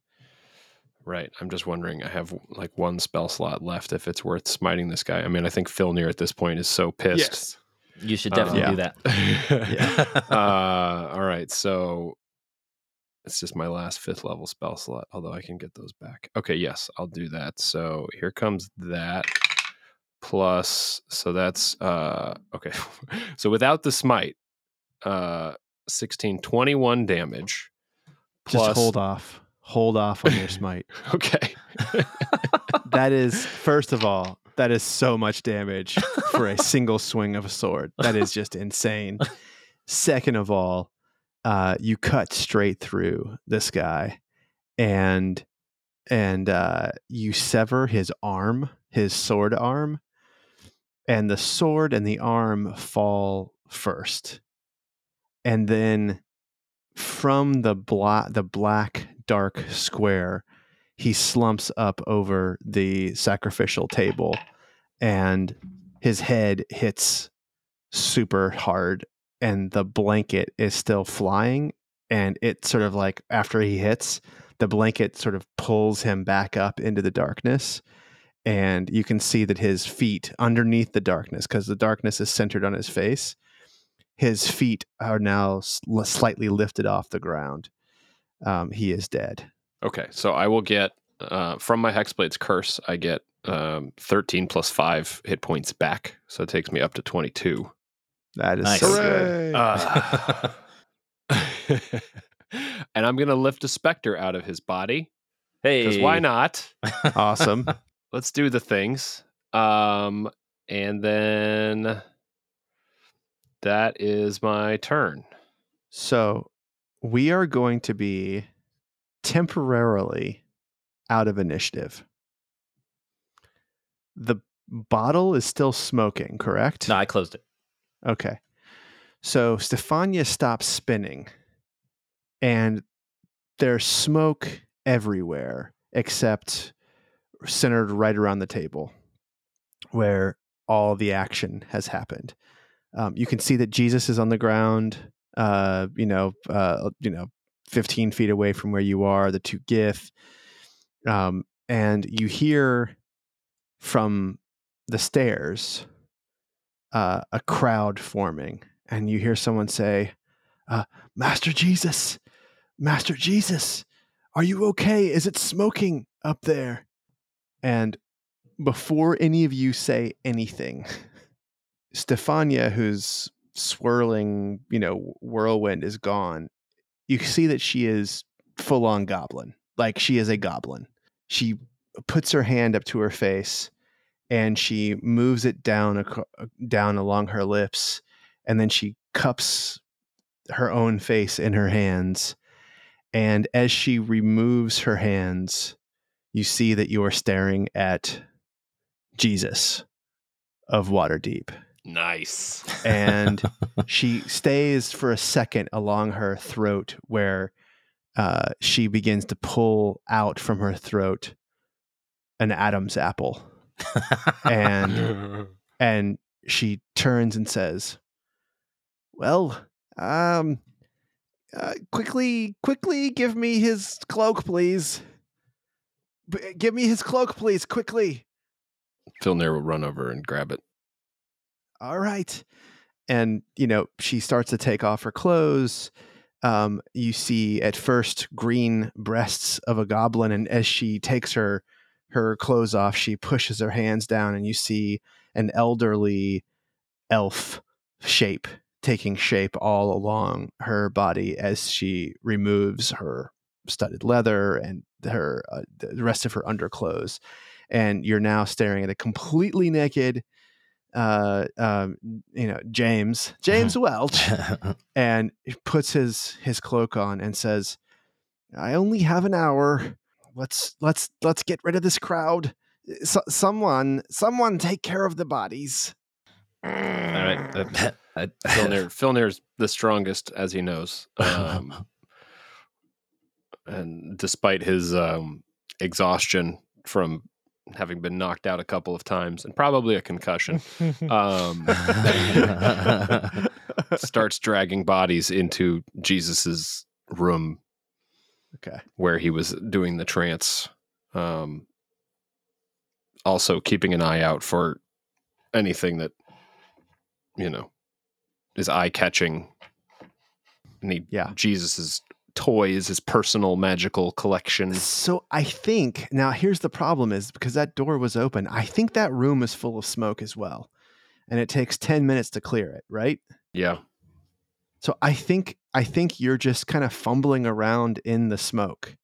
Right. I'm just wondering. I have like one spell slot left. If it's worth smiting this guy. I mean, I think Filnir at this point is so pissed. Yes. You should Uh, definitely yeah. do that. yeah. uh, all right. So it's just my last fifth level spell slot, although I can get those back. Okay. Yes, I'll do that. So here comes that. Plus, so that's uh okay. so without the smite, uh 16, 21 damage. Just Plus, hold off. Hold off on your smite. Okay. that is first of all that is so much damage for a single swing of a sword. That is just insane. Second of all uh, you cut straight through this guy and and uh, you sever his arm his sword arm and the sword and the arm fall first. And then from the black the black dark square he slumps up over the sacrificial table and his head hits super hard and the blanket is still flying. And it sort of like after he hits the blanket sort of pulls him back up into the darkness. And you can see that his feet underneath the darkness because the darkness is centered on his face his feet are now slightly lifted off the ground. Um, he is dead Okay, so I will get uh, from my Hexblade's curse. I get um, thirteen plus five hit points back, so it takes me up to twenty-two. that is Nice. so good Uh, and I'm gonna lift a specter out of his body hey, because why not? awesome Let's do the things. Um, and then that is my turn. So we are going to be temporarily out of initiative. The bottle is still smoking, correct? No, I closed it. Okay. So Stefania stops spinning and there's smoke everywhere except centered right around the table where all the action has happened. Um, you can see that Jesus is on the ground, uh, you know, uh, you know, 15 feet away from where you are, the two Gith. Um, and you hear from the stairs uh, a crowd forming, and you hear someone say, uh, "Master Jesus, Master Jesus, are you okay? Is it smoking up there?" And before any of you say anything, Stefania, whose swirling, you know, whirlwind is gone, you see that she is full on goblin. Like she is a goblin. She puts her hand up to her face and she moves it down uh, down along her lips and then she cups her own face in her hands and as she removes her hands you see that you are staring at Jesus of Waterdeep Nice. and she stays for a second along her throat where uh, she begins to pull out from her throat an Adam's apple and and she turns and says, "Well, um, uh, quickly, quickly, give me his cloak, please. B- give me his cloak, please, quickly. Filnir will run over and grab it. All right." And you know, she starts to take off her clothes. Um, you see at first green breasts of a goblin, and as she takes her her clothes off, she pushes her hands down, and you see an elderly elf shape taking shape all along her body as she removes her studded leather and her uh, the rest of her underclothes and you're now staring at a completely naked uh um you know James James Welch and he puts his his cloak on and says I only have an hour let's let's let's get rid of this crowd so, someone someone take care of the bodies All right. uh, I- Filnir, Filnir's the strongest, as he knows. Um, and despite his um, exhaustion from having been knocked out a couple of times and probably a concussion, um, starts dragging bodies into Jesus's room okay where he was doing the trance. Um, also keeping an eye out for anything that you know is eye catching. Any Yeah. Jesus's toys, his personal magical collection. So I think now here's the problem is because that door was open, I think that room is full of smoke as well. And it takes 10 minutes to clear it, right? Yeah, So I think I think you're just kind of fumbling around in the smoke.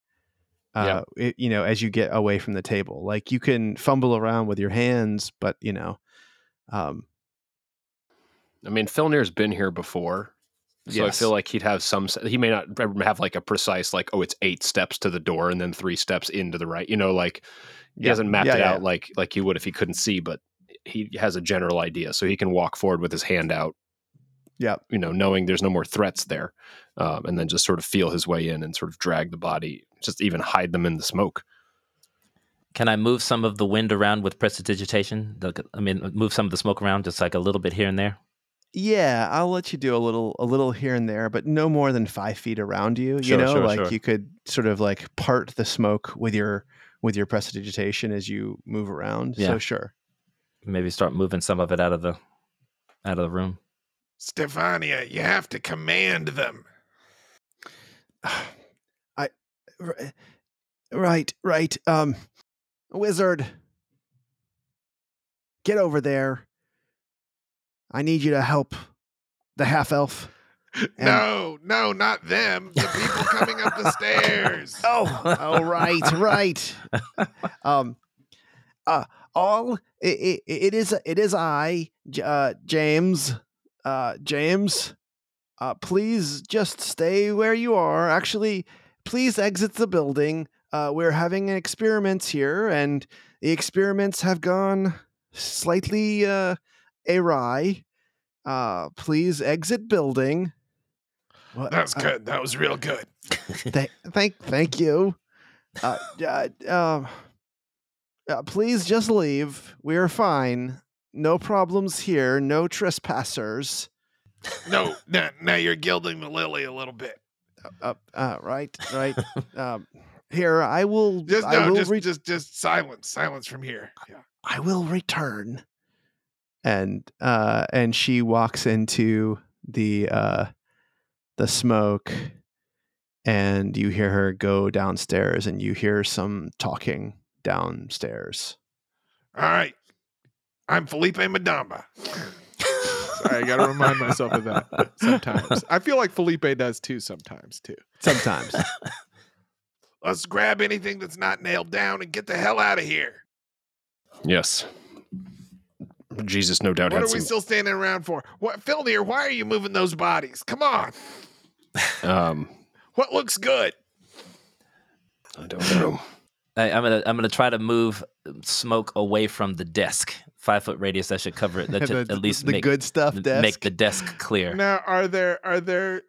Uh, it- you know, as you get away from the table. Like you can fumble around with your hands, but you know, um, I mean Filnir's been here before. So I feel like he'd have some. He may not have like a precise like, oh, it's eight steps to the door and then three steps into the right. You know, like he Yeah. hasn't mapped Yeah, it yeah, out like like he would if he couldn't see, but he has a general idea, so he can walk forward with his hand out. Yeah. you know, knowing there's no more threats there, um, and then just sort of feel his way in and sort of drag the body, just even hide them in the smoke. Can I move some of the wind around with prestidigitation? I mean, move some of the smoke around, just like a little bit here and there. Yeah, I'll let you do a little a little here and there, but no more than five feet around you. Sure, you know, sure, like sure. you could sort of like part the smoke with your with your prestidigitation as you move around. Yeah. So sure. Maybe start moving some of it out of the out of the room. Stefania, you have to command them. I right, right. Um wizard. Get over there. I need you to help the half elf. And- no, no, not them. The people coming up the stairs. Oh, oh, right, right. Um, uh, all it, it, it is. It is I, uh, James, uh, James. Uh, please just stay where you are. Actually, please exit the building. Uh, we're having experiments here, and the experiments have gone slightly uh, awry. Uh, please exit building. That was uh, good. That was real good. Th- thank, thank you. Uh, uh, uh, uh, please just leave. We're fine. No problems here. No trespassers. No, now, now you're gilding the lily a little bit. Uh, uh, right, right. um, here, I will. Just I no, will just re- just just silence, silence from here. Yeah. I will return. And uh, and she walks into the uh, the smoke, and you hear her go downstairs, and you hear some talking downstairs. All right. I'm Felipe Madamba. Sorry, I got to remind myself of that sometimes. I feel like Felipe does too sometimes too. Sometimes. Let's grab anything that's not nailed down and get the hell out of here. Yes. Jesus, no doubt What had are we some. still standing around for? What, Filnir? Why are you moving those bodies? Come on. um, What looks good? I don't know. I, I'm gonna I'm gonna try to move smoke away from the desk. Five foot radius. That should cover it. That should the, at least the make good stuff desk. make the desk clear. Now, are there are there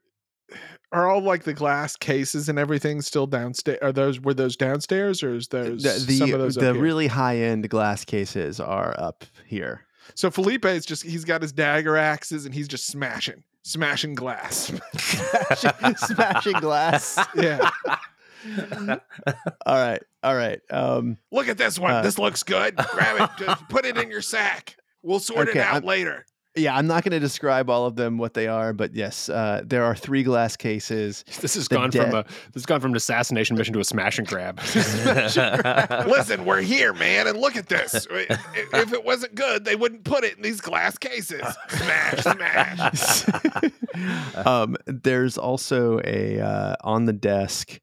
are all like the glass cases and everything still downstairs? Are those were those downstairs or is those the some of the, those the up here? really high end glass cases are up here. So Felipe is just he's got his dagger axes and he's just smashing, smashing glass. smashing, smashing glass. yeah. All right, all right. Um, Look at this one. Uh, this looks good. Grab it. Just put it in your sack. We'll sort Okay, it out I'm- later. Yeah, I'm not going to describe all of them what they are, but yes, uh, there are three glass cases. This has The gone from a this has gone from an assassination mission to a smash and grab. Listen, we're here, man, and look at this. If it wasn't good, they wouldn't put it in these glass cases. Smash, smash. um, there's also a uh, on the desk.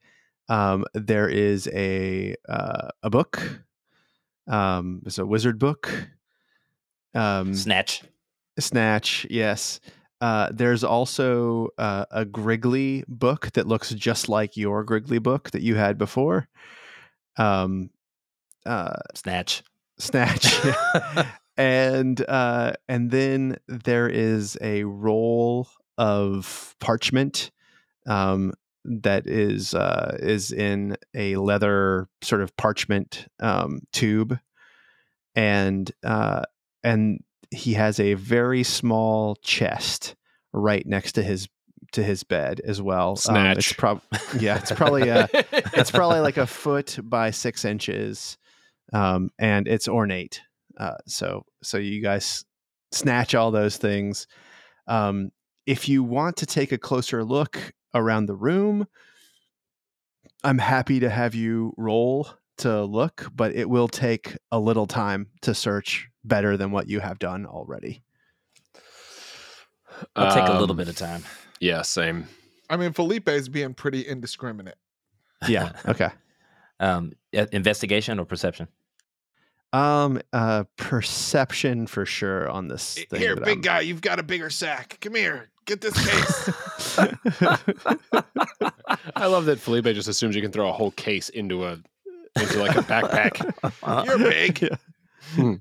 Um, there is a uh, a book. Um, it's a wizard book. Um, Snatch. Snatch, yes. Uh, there's also uh, a Griggly book that looks just like your Griggly book that you had before. Um, uh, Snatch. Snatch, and uh, and then there is a roll of parchment um, that is uh, is in a leather sort of parchment um, tube, and uh, and he has a very small chest right next to his to his bed as well. Um, it's Snatch. prob yeah, it's probably a, it's probably like a foot by six inches, um, and it's ornate. Uh, so so you guys snatch all those things. Um, if you want to take a closer look around the room, I'm happy to have you roll to look, but it will take a little time to search better than what you have done already. I'll take a little Um, bit of time. Yeah, same. I mean, Felipe is being pretty indiscriminate. Yeah. okay. Um, investigation or perception? Um, uh, perception for sure on this. Thing Here, big I'm- guy, you've got a bigger sack. Come here, get this case. I love that Felipe just assumes you can throw a whole case into a into like a backpack. You're big.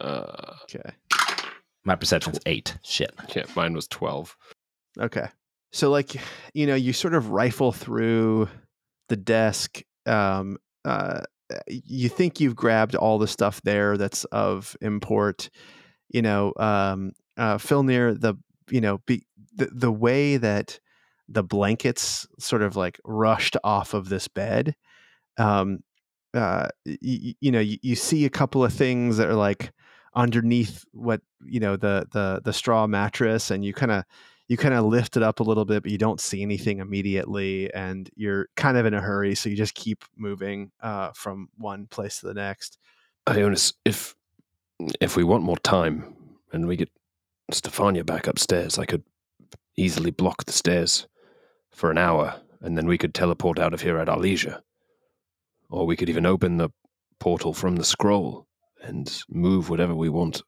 Uh, okay. My perception's eight. Shit. yeah, mine was twelve. Okay. So like, you know, you sort of rifle through the desk. Um, uh, you think you've grabbed all the stuff there that's of import. You know, um, uh, Filnir, the you know, be, the the way that the blankets sort of like rushed off of this bed. Um, uh, y- you know, you, you see a couple of things that are like underneath what you know the the the straw mattress, and you kind of you kind of lift it up a little bit, but you don't see anything immediately, and you're kind of in a hurry, so you just keep moving uh, from one place to the next. Ionis, if if we want more time and we get Stefania back upstairs, I could easily block the stairs for an hour, and then we could teleport out of here at our leisure. Or we could even open the portal from the scroll and move whatever we want.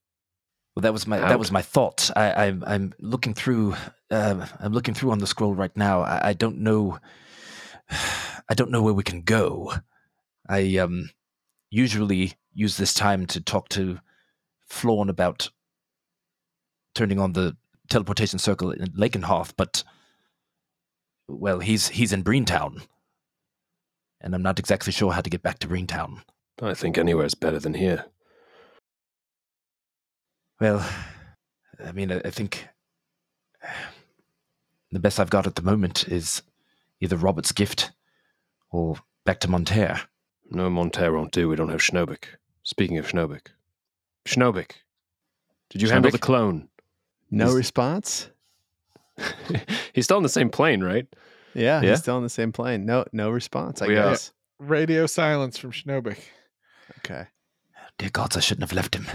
Well, that was my Out. that was my thought. I, I'm I'm looking through. Uh, I'm looking through on the scroll right now. I, I don't know. I don't know where we can go. I um usually use this time to talk to Florn about turning on the teleportation circle in Lakenhoth, but well, he's he's in Breentown, and I'm not exactly sure how to get back to Breentown. I think anywhere is better than here. Well, I mean, I, I think the best I've got at the moment is either Robert's gift or back to Monterre. No, Monterre won't do. We don't have Schnobik. Speaking of Schnobik, Schnobik, did you handle the clone? No Is- response. He's still on the same plane, right? Yeah, Yeah? he's still on the same plane. No, no response. I We, guess. Radio silence from Schnobik. Okay. Dear gods, I shouldn't have left him.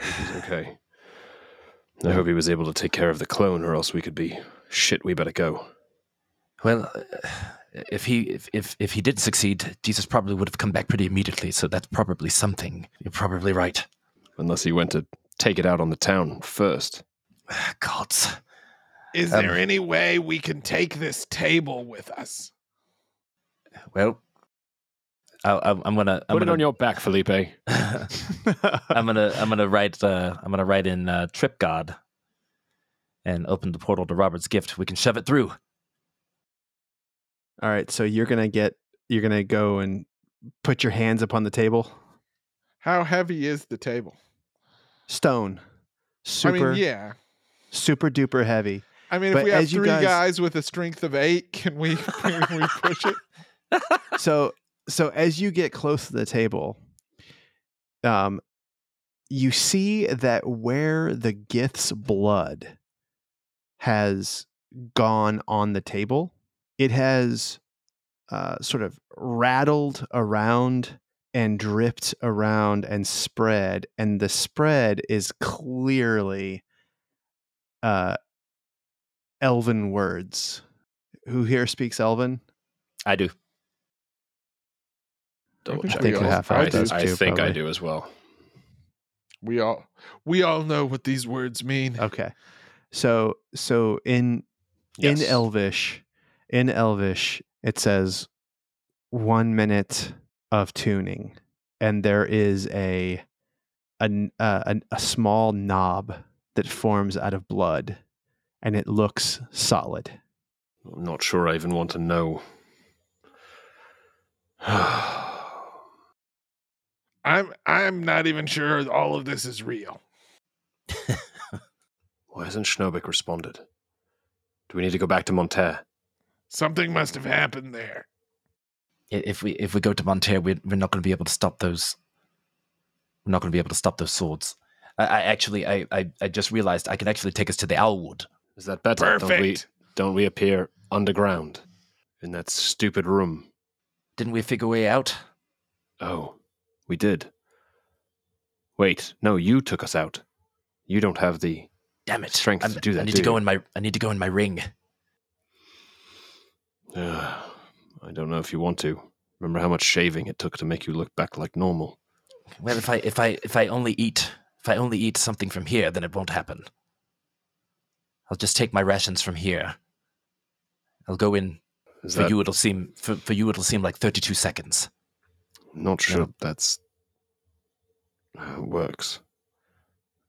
He's okay. I hope he was able to take care of the clone, or else we could be shit. We better go. Well, uh, if he if, if if he did succeed, Jesus probably would have come back pretty immediately. So that's probably something. You're probably right. Unless he went to take it out on the town first. Gods. Is Um, there any way we can take this table with us? Well, I, I, I'm gonna I'm Put it gonna, on your back, Felipe. I'm gonna I'm gonna write uh, I'm gonna write in uh, trip god and open the portal to Robert's gift. We can shove it through. All right, so you're gonna get you're gonna go and put your hands upon the table. How heavy is the table? Stone, super I mean, yeah. super duper heavy. I mean, But if we have three guys- guys with a strength of eight, can we can we push it? so so as you get close to the table um you see that where the gith's blood has gone on the table it has uh, sort of rattled around and dripped around and spread and the spread is clearly uh elven words who here speaks elven I do. Double I think we all- half I elf do. does I too, think I do as well. We all we all know what these words mean. Okay. So so in Yes. in Elvish, in Elvish, it says one minute of tuning, and there is a a n- uh, an- a small knob that forms out of blood, and it looks solid. I'm not sure I even want to know. I'm I'm not even sure all of this is real. Why hasn't Schnobik responded? Do we need to go back to Monterre? Something must have happened there. If we if we go to Monterre, we're, we're not going to be able to stop those. We're not going to be able to stop those swords. I, I actually I, I I just realized I can actually take us to the Owlwood. Is that better? Don't we, Perfect. don't we appear underground in that stupid room? Didn't we figure a way out? Oh, we did. Wait, no, you took us out. You don't have the. Damn it! Strength I'm- to do that, I need do to go you? in my I need to go in my ring. I don't know if you want to. Remember how much shaving it took to make you look back like normal? Well, if I if I if I only eat if I only eat something from here, then it won't happen. I'll just take my rations from here. I'll go in Is for that you. It'll seem for, for you. It'll seem like thirty-two seconds. not sure No. that's how it works?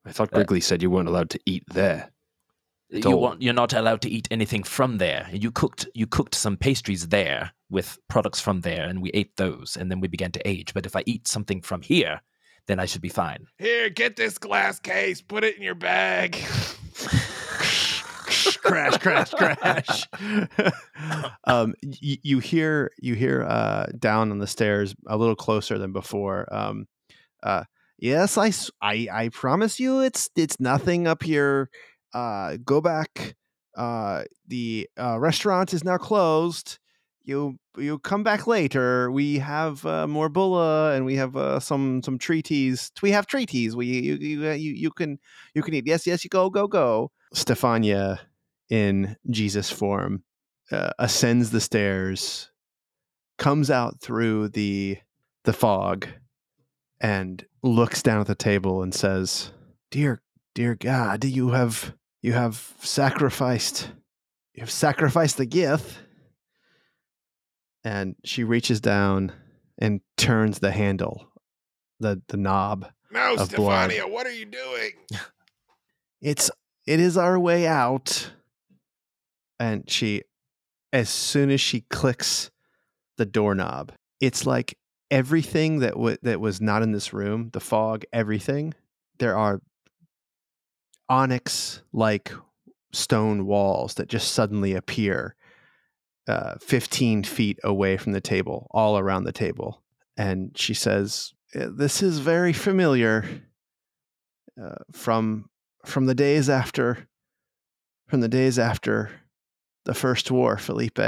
I thought Uh, said you weren't allowed to eat there. You want, you're not allowed to eat anything from there. You cooked you cooked some pastries there with products from there, and we ate those, and then we began to age. But if I eat something from here, then I should be fine. Here, get this glass case. Put it in your bag. crash, crash, crash. um, y- you hear you hear uh, down on the stairs a little closer than before. Um, uh, yes, I, I, I promise you, it's it's nothing up here. Uh, go back. Uh, the uh, restaurant is now closed. You you come back later. We have uh, more bulla and we have uh, some some treaties. We have treaties. We you you you, you can you can eat. Yes, yes. You go go go. Stefania in Jesus form, uh, ascends the stairs, comes out through the the fog, and looks down at the table and says, "Dear, dear God, you have you have sacrificed, you have sacrificed the Gith." And she reaches down and turns the handle, the the knob. No, Of blood. Stefania, what are you doing? It's it is our way out. And she as soon as she clicks the doorknob, it's like everything that w- that was not in this room, the fog, everything. There are onyx like stone walls that just suddenly appear uh, 15 feet away from the table, all around the table. And she says, "Uh, This is very familiar uh, from from the days after from the days after the first war, Felipe.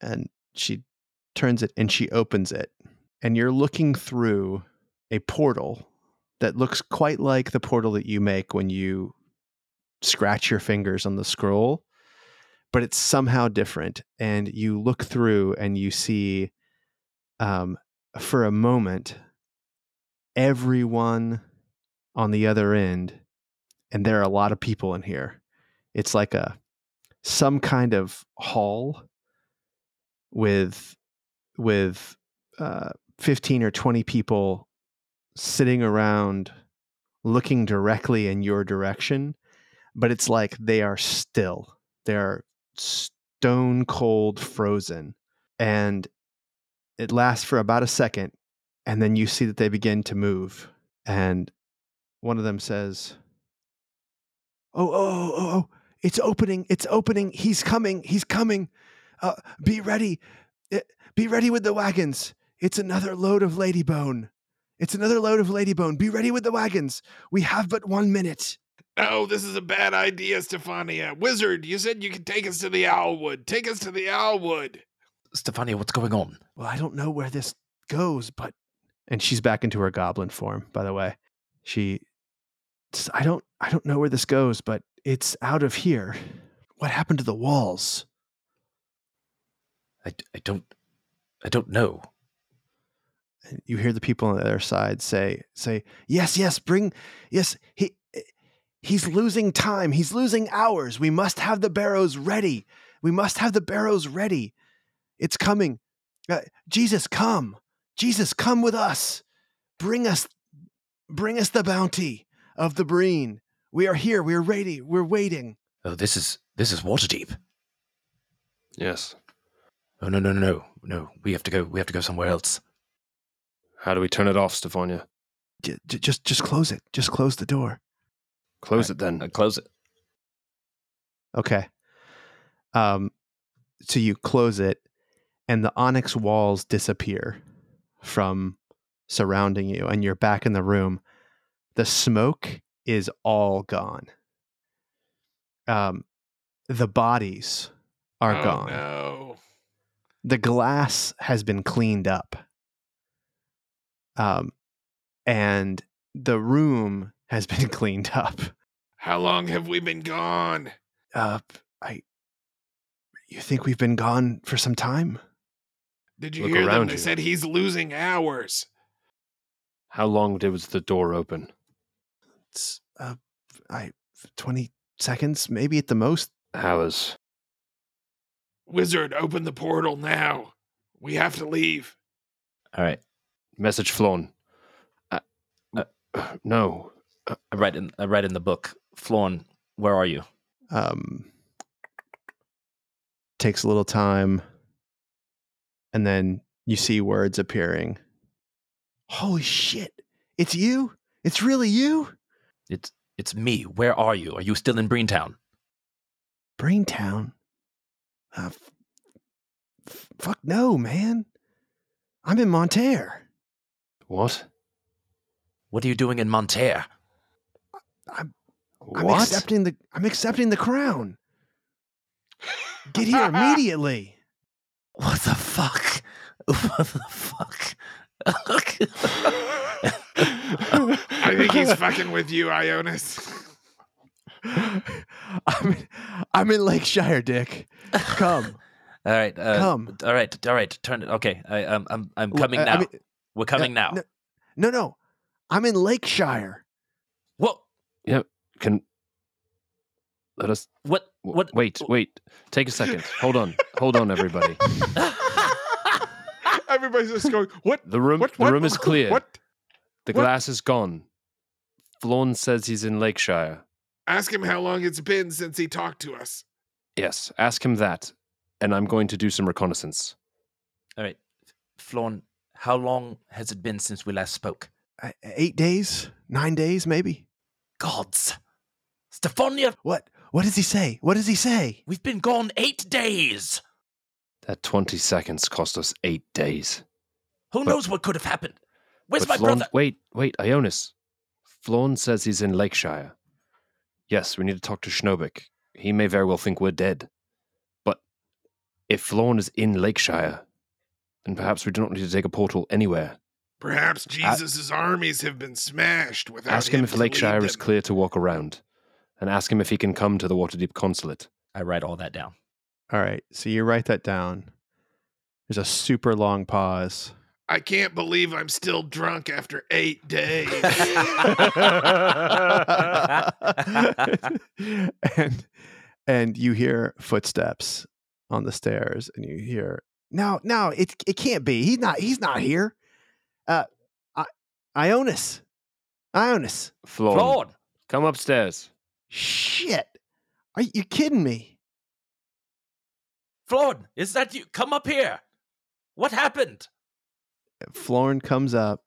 And she turns it and she opens it. And you're looking through a portal that looks quite like the portal that you make when you scratch your fingers on the scroll, but it's somehow different. And you look through and you see, um, for a moment, everyone on the other end, and there are a lot of people in here. It's like a some kind of hall with with uh, 15 or 20 people sitting around looking directly in your direction but it's like they are still they're stone cold frozen and it lasts for about a second and then you see that they begin to move and one of them says oh oh oh oh it's opening it's opening. He's coming he's coming. Uh, be ready. Eh, be ready with the wagons. It's another load of ladybone. It's another load of ladybone. Be ready with the wagons. We have but one minute. No, this is a bad idea, Stefania. Wizard, you said you could take us to the Owlwood. Take us to the Owlwood. Stefania, what's going on? well i don't know where this goes but and she's back into her goblin form by the way. She I don't i don't know where this goes but it's out of here. What happened to the walls? I, I don't I don't know. and you hear the people on the other side say say yes yes bring yes he he's losing time. He's losing hours. We must have the barrows ready. We must have the barrows ready. It's coming. Uh, jesus come. Jesus come with us. Bring us bring us the bounty of the breen we are here we're ready we're waiting Oh, this is this is Waterdeep. Yes. Oh no no no no no! We have to go. We have to go somewhere else. How do we turn it off, Stefania? J- j- just just close it just close the door Close it then. Uh, close it. Okay. Um, so you close it, and the onyx walls disappear from surrounding you, and you're back in the room. The smoke is all gone. Um, the bodies are oh, gone. No. The glass has been cleaned up. Um, and the room has been cleaned up. How long have we been gone? Uh, I. You think we've been gone for some time? Did you Look hear them? around They you. said he's losing hours. How long did was the door open? It's uh, I twenty seconds, maybe at the most. Hours. Wizard, open the portal now. We have to leave. All right. Message flown. Uh, Uh, no. I write in I write in the book. Florin, where are you? Um, takes a little time, and then you see words appearing. Holy shit! It's you! It's really you, It's it's me. Where are you? Are you still in Breentown? Braintown. Uh, f- f- fuck no, man. I'm in Monterre. What? What are you doing in Monterre? I'm what? accepting the I'm accepting the crown. Get here immediately. What the fuck? What the fuck? I think he's fucking with you, Ionis. I'm in, I'm in Lakeshire, Dick. Come. All right. Uh, Come. All right. All right. Turn it. Okay. I, I'm I'm I'm L- coming I- I now. mean, We're coming uh, now. No, no, no. I'm in Lakeshire. What? Yeah. Can let us What? What? wait, wait. Take a second. Hold on. Hold on, everybody. Everybody's just going, what? The room What? the room is clear. What? The what? glass is gone. Flawn says he's in Lakeshire. Ask him how long it's been since he talked to us. Yes, ask him that. And I'm going to do some reconnaissance. All right. Florin, how long has it been since we last spoke? Uh, eight days, nine days, maybe. Gods. Stefania, What? What does he say? What does he say? we've been gone eight days. That 20 seconds cost us eight days. Who But- knows what could have happened? Where's my Flawn- brother? Wait, wait, Ionis. Flawn says he's in Lakeshire. Yes, we need to talk to Schnobik. He may very well think we're dead. But if Flawn is in Lakeshire, then perhaps we do not need to take a portal anywhere. Perhaps Jesus' armies have been smashed without Ask him him if to Lakeshire is clear to walk around, and ask him if he can come to the Waterdeep consulate. I write all that down. All right. So you write that down. There's a super long pause. I can't believe I'm still drunk after eight days. and and you hear footsteps on the stairs and you hear no no it it can't be he's not he's not here uh I, ionis ionis Flawn, Flawn, come upstairs. shit are you kidding me Flawn, is that you? Come up here. What happened? Florin comes up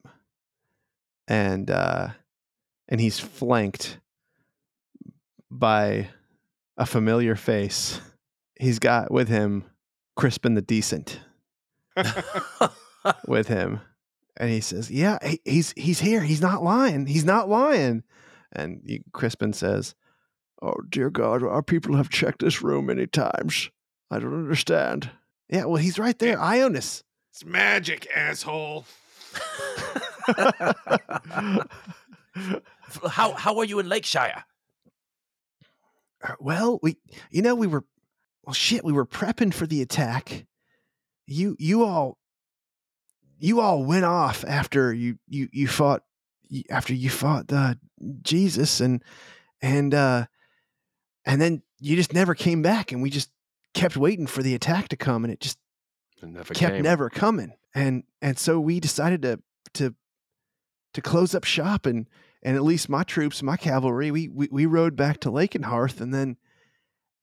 and uh and he's flanked by a familiar face. He's got with him Crispin the Decent with him. And he says, "Yeah, he, he's he's here. He's not lying. He's not lying." And you, Crispin says, "Oh dear God, our people have checked this room many times. I don't understand." Yeah, well, he's right there, Ionis. It's magic, asshole. how how are you in Lakeshire? Uh, Well, we, you know, we were, well, shit, we were prepping for the attack. You, you all, you all went off after you, you, you fought, after you fought the Jesus, and and uh, and then you just never came back, and we just kept waiting for the attack to come, and it just It never kept came. never coming, and and so we decided to to to close up shop and and at least my troops, my cavalry, we we, we rode back to Lakenhearth, and then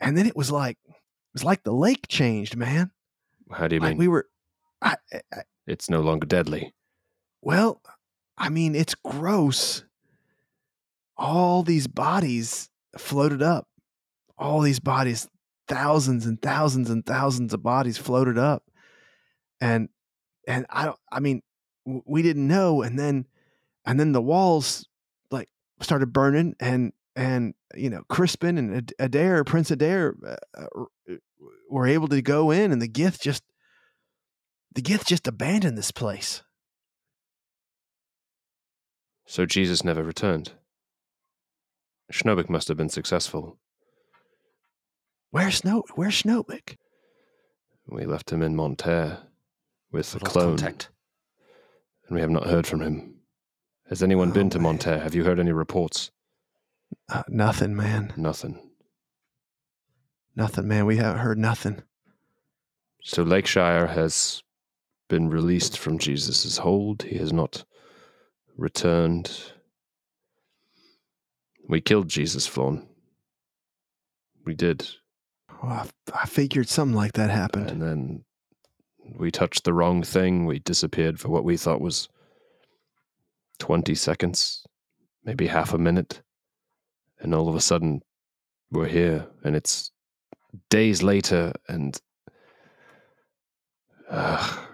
and then it was like it was like the lake changed, man. How do you Like mean? we were, I, I, I- it's no longer deadly. well, I mean, it's gross. All these bodies floated up, all these bodies, thousands and thousands and thousands of bodies floated up, and and I don't. I mean, we didn't know, and then and then the walls like started burning, and and you know Crispin and Adair, Prince Adair, uh, uh, were able to go in, and the Gith just the Gith just abandoned this place. So Jesus never returned. Schnobik must have been successful. Where's Snow? Where's Snowbick? We left him in Monterre with the clone, contact. and we have not heard from him. Has anyone been Oh, to man. Monterre? Have you heard any reports? Uh, nothing, man. Nothing. Nothing, man. We haven't heard nothing. So Lakeshire has been released from Jesus' hold. He has not returned. We killed Jesus, Flawn. We did. Well, I, I figured something like that happened. And then we touched the wrong thing. We disappeared for what we thought was 20 seconds, maybe half a minute. And all of a sudden, we're here. And it's days later. And. Uh,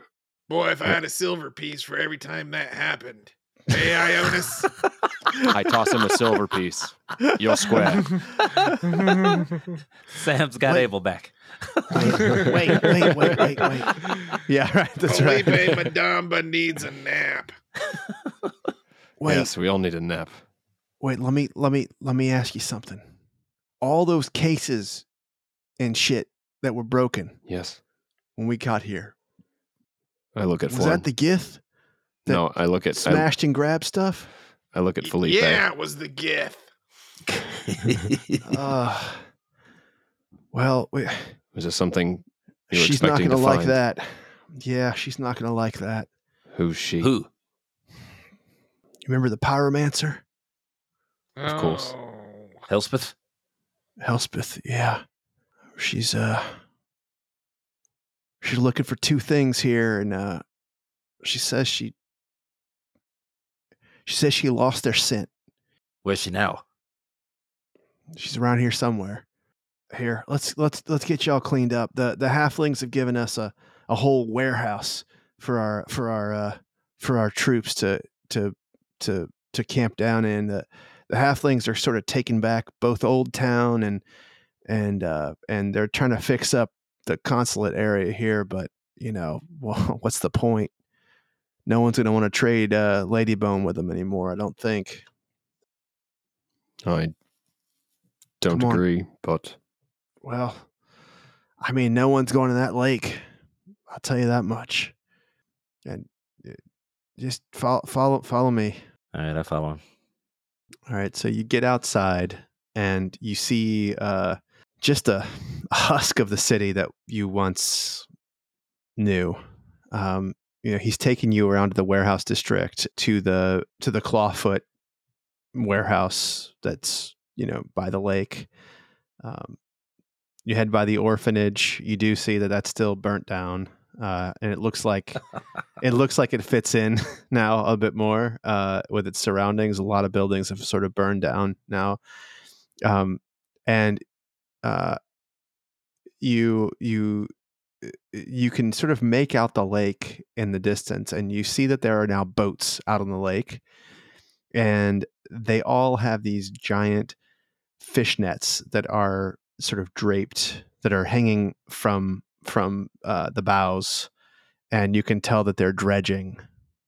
Boy, if I had a silver piece for every time that happened. Hey, Ionis. I toss him a silver piece. You're square. Sam's got Wait. Abel back. wait, wait, wait, wait, wait, wait. Yeah, right. That's right. Felipe Madamba needs a nap. Wait, Yes, we all need a nap. wait. Let me, let me, let me ask you something. All those cases and shit that were broken Yes. when we got here I look at was Flawn. that the Gith that no, I look at I, smashed and grabbed stuff? I look at Felipe. Yeah, it was the Gith. Uh, well, we, Was there something you were she's not going to to like find? that. Yeah, she's not going to like that. Who's she? Who? You remember the pyromancer? Of course. Oh. Elspeth? Elspeth, yeah. She's uh she's looking for two things here and uh she says she she says she lost their scent. Where's she now? She's around here somewhere. Here, let's let's let's get y'all cleaned up. The the halflings have given us a, a whole warehouse for our for our uh for our troops to to to to camp down in. The the halflings are sort of taking back both Old Town and and uh and they're trying to fix up the consulate area here, but you know, well, what's the point? No one's going to want to trade uh, Ladybone with him anymore. I don't think. I don't agree, but Well, I mean, no one's going to that lake. I'll tell you that much. And uh, just follow, follow, follow me. All right, I follow him. All right, so you get outside and you see uh, just a, a husk of the city that you once knew. Um, you know, he's taking you around to the warehouse district to the to the Clawfoot warehouse that's you know by the lake. Um, you head by the orphanage. You do see that that's still burnt down, uh, and it looks like it looks like it fits in now a bit more uh, with its surroundings. A lot of buildings have sort of burned down now, um, and uh, you you you can sort of make out the lake in the distance, and you see that there are now boats out on the lake, and they all have these giant fish nets that are sort of draped that are hanging from from uh, the bows and you can tell that they're dredging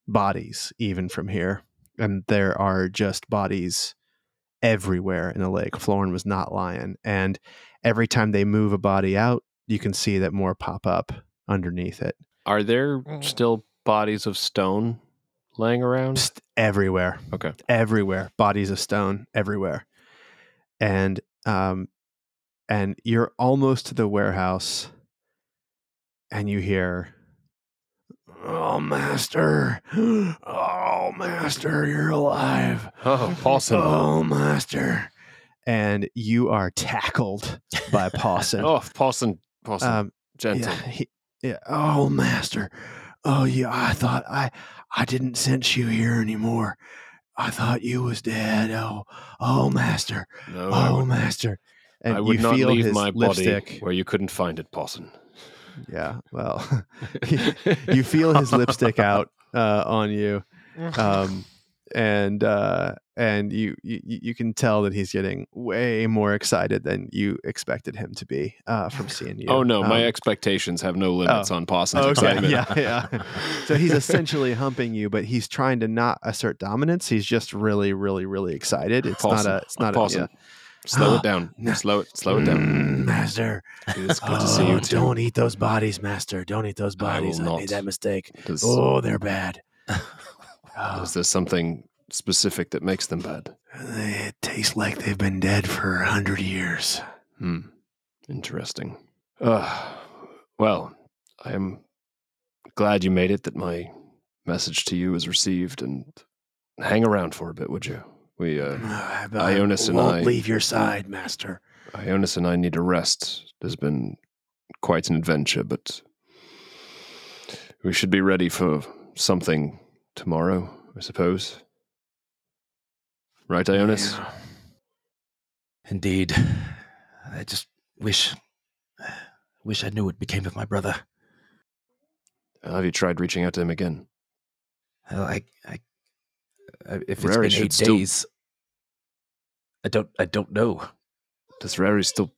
bodies even from here and there are just bodies everywhere in the lake. Florin was not lying and every time they move a body out you can see that more pop up underneath it are there Mm. still bodies of stone laying around? just everywhere Okay. everywhere bodies of stone everywhere and um and you're almost to the warehouse and you hear oh master oh master you're alive Oh, Paulson. oh master and you are tackled by Paulson. Oh, Paulson. Paulson. um, gentle. yeah, he, yeah. Oh, master. Oh, yeah. I thought I, I didn't sense you here anymore. I thought you was dead. Oh, oh, master. No, Oh, would, master. And I would you not feel leave his my lipstick. body where you couldn't find it, Paulson. Yeah. Well, you feel his lipstick out uh, on you, um, and uh, and you, you you can tell that he's getting way more excited than you expected him to be uh, from seeing you. Oh no, my Um, expectations have no limits on Paulson's Okay, excitement. yeah, yeah. So he's essentially humping you, but he's trying to not assert dominance. He's just really, really, really excited. It's Paulson, not a. It's not Paulson, a. slow Ah, it down. Slow it. Slow it down. Mm, master. It's good to see Oh, you too. Don't eat those bodies, master. Don't eat those I bodies. I, not. made that mistake. Does, Oh, they're bad. Oh, is there something specific that makes them bad? they taste like they've been dead for a hundred years. Hmm. Interesting. Uh, well, I am glad you made it. That my message to you was received, and hang around for a bit, would you? We, uh, I Ionis and won't I- leave your side, master. Ionis and I need a rest. There's been quite an adventure, but we should be ready for something tomorrow, I suppose. Right, Ionis? Yeah. Indeed. I just wish wish I knew what became of my brother. Have you tried reaching out to him again? Well, I, I, I if it's Rary been eight still- days, I don't, I don't know. Does Rary still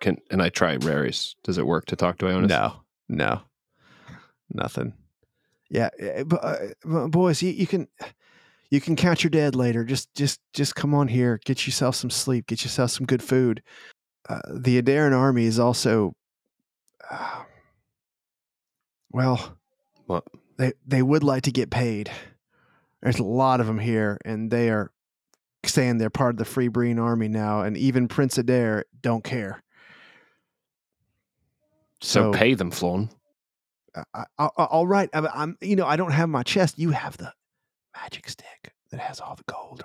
can? And I try Rary's. Does it work to talk to Ionis? No, no, nothing. Yeah, but, uh, boys, you, you can you can count your dead later. Just just just come on here, get yourself some sleep, get yourself some good food. Uh, the Adaran army is also, uh, well, What? they they would like to get paid. There's a lot of them here, and they are saying they're part of the Free Breen army now, and even Prince Adair don't care. So, pay them, Flawn. I, I, I- all right. I'm, I'm, you know, I don't have my chest. You have the magic stick that has all the gold,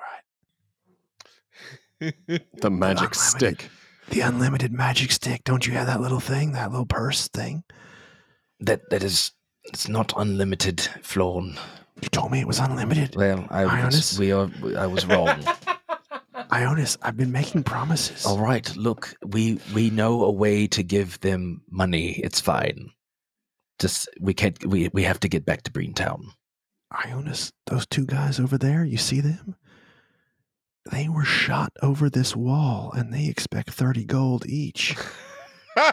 right? The magic unlimited. stick. The unlimited magic stick. Don't you have that little thing, that little purse thing? That that is, it's not unlimited, Flawn. You told me it was unlimited. Well, I Ionis? was, we are, I was wrong. Ionis, I've been making promises. All right, look, we we know a way to give them money. It's fine. Just we can't. We we have to get back to Breentown. Ionis, those two guys over there, you see them? They were shot over this wall and they expect 30 gold each.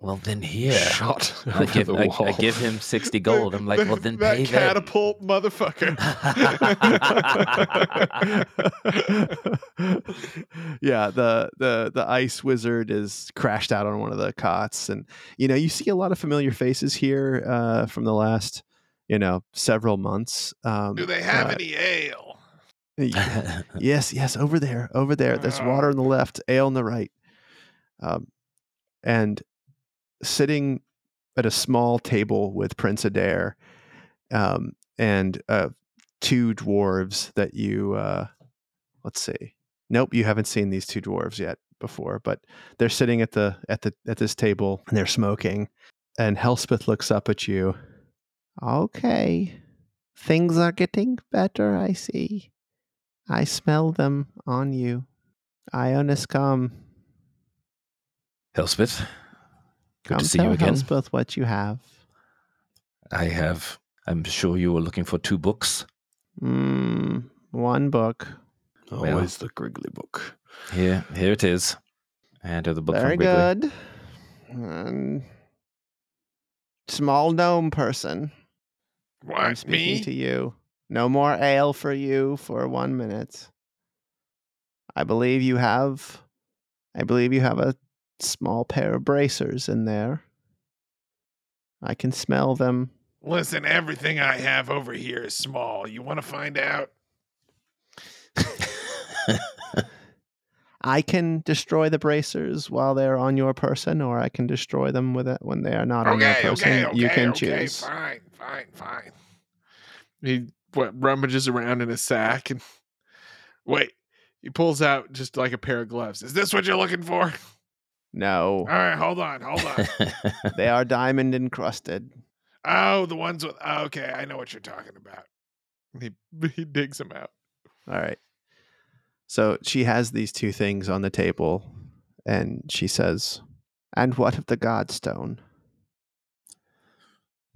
Well, then here. Shot I over give, the I, wall. I give him 60 gold. I'm like, well, then that pay them. catapult motherfucker. yeah, the the the ice wizard is crashed out on one of the cots, and you know you see a lot of familiar faces here uh, from the last you know several months. Um, Do they have uh, any ale? yes, yes, over there, over there. There's water on the left, ale on the right. Um, and sitting at a small table with Prince Adair um, and uh, two dwarves that you, uh, let's see. Nope, you haven't seen these two dwarves yet before, but they're sitting at the at the at this table and they're smoking. And Elspeth looks up at you. Okay, things are getting better. I see. I smell them on you. Ionis, come. Elspeth, good Come to see you again. Elspeth what you have. I have, I'm sure you were looking for two books. Mm, one book. Always the Griggly book. Here, here it is. And the book Very from Grigley. good. And small gnome person. I'm speaking me? to you. No more ale for you for one minute. I believe you have. I believe you have a small pair of bracers in there. I can smell them. Listen, everything I have over here is small. You want to find out? I can destroy the bracers while they're on your person, or I can destroy them with it when they are not on your person. okay, okay, you can okay, choose. fine, fine, fine. He what rummages around in his sack and wait. He pulls out just like a pair of gloves. Is this what you're looking for? No, All right, hold on, hold on. they are diamond encrusted. oh, the ones with. oh, okay, I know what you're talking about. He he digs them out. All right. So she has these two things on the table, and she says, "And what of the Godstone?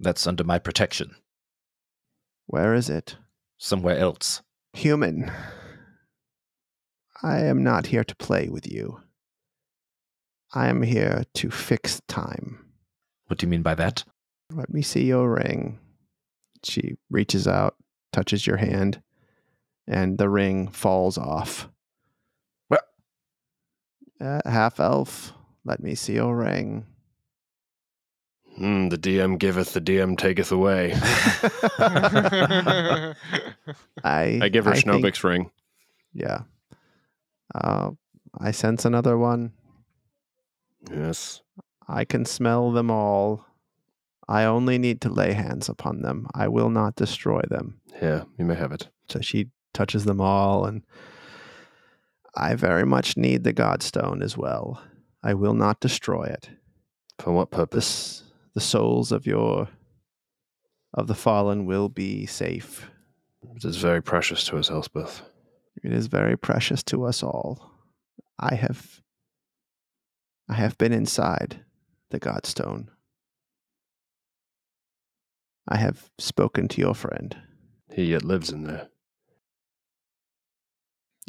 That's under my protection. Where is it, Somewhere else. human? I am not here to play with you. I am here to fix time." What do you mean by that? Let me see your ring. She reaches out, touches your hand, and the ring falls off. What? Uh, half elf, let me see your ring. Hmm, the DM giveth, the DM taketh away. I I give her Schnobik's ring. Yeah. Uh, I sense another one. Yes. I can smell them all. I only need to lay hands upon them. I will not destroy them. Yeah, you may have it. So she touches them all, and I very much need the Godstone as well. I will not destroy it. For what purpose? This, the souls of your of the fallen will be safe. It is very precious to us, Elspeth. It is very precious to us all. I have I have been inside the Godstone. I have spoken to your friend He yet lives in there.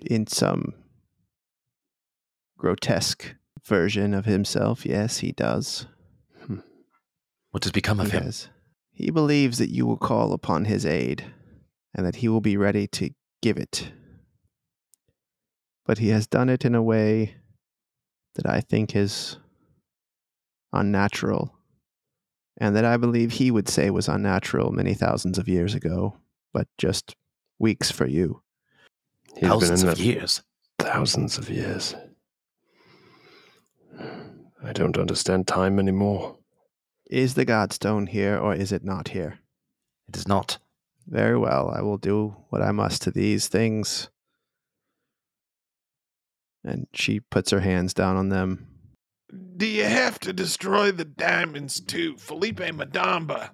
in some grotesque version of himself. Yes, he does. What has become of he him? has. He believes that you will call upon his aid and that he will be ready to give it. But he has done it in a way that I think is unnatural and that I believe he would say was unnatural many thousands of years ago, but just weeks for you. He's Thousands been in of years. thousands of years. I don't understand time anymore. Is the Godstone here or is it not here? It is not. Very well, I will do what I must to these things. And she puts her hands down on them. Do you have to destroy the diamonds too? Felipe Madamba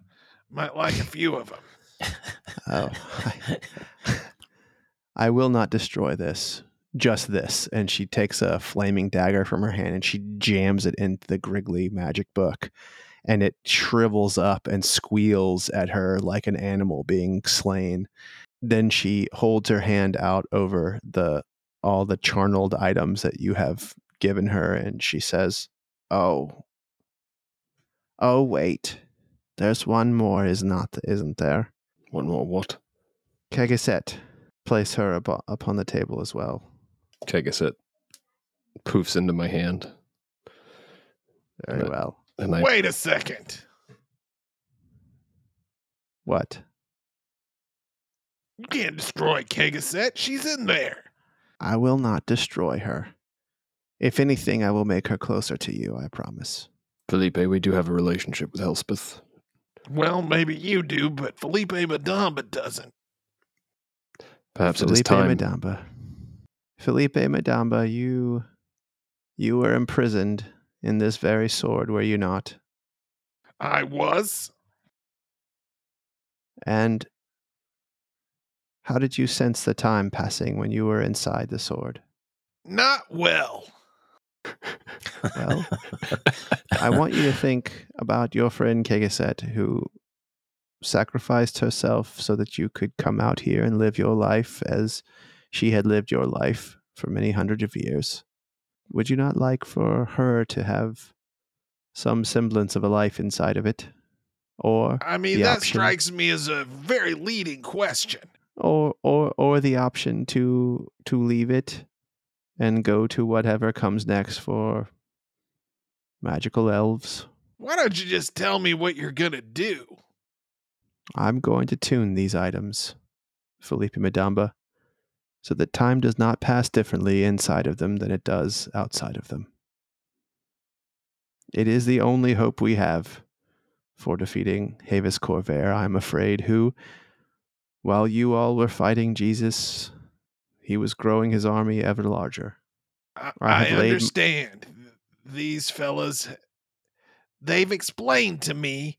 might like a few of them. Oh, I will not destroy this. Just this. And she takes a flaming dagger from her hand and she jams it into the Griggly magic book. And it shrivels up and squeals at her like an animal being slain. Then she holds her hand out over the all the charneled items that you have given her and she says, Oh, Oh wait, there's one more, is not isn't there? One more what? Kegaset, place her upon the table as well. Kegaset poofs into my hand. Very well. And I Wait a second. What? You can't destroy Kegaset. She's in there. I will not destroy her. If anything, I will make her closer to you. I promise. Felipe, we do have a relationship with Elspeth. Well, maybe you do, but Felipe Madamba doesn't. Perhaps it is Felipe time. Madamba. Felipe Madamba, you you were imprisoned in this very sword, were you not? I was. And how did you sense the time passing when you were inside the sword? Not well. Well, I want you to think about your friend Kegaset, who sacrificed herself so that you could come out here and live your life as she had lived your life for many hundreds of years. Would you not like for her to have some semblance of a life inside of it? Or I mean, that option. strikes me as a very leading question. or or or the option to to leave it and go to whatever comes next for magical elves. Why don't you just tell me what you're going to do? I'm going to tune these items, Felipe Madamba, so that time does not pass differently inside of them than it does outside of them. It is the only hope we have for defeating Havis Corvair, I'm afraid, who, while you all were fighting Jesus, he was growing his army ever larger. I, I I understand. These fellas, they've explained to me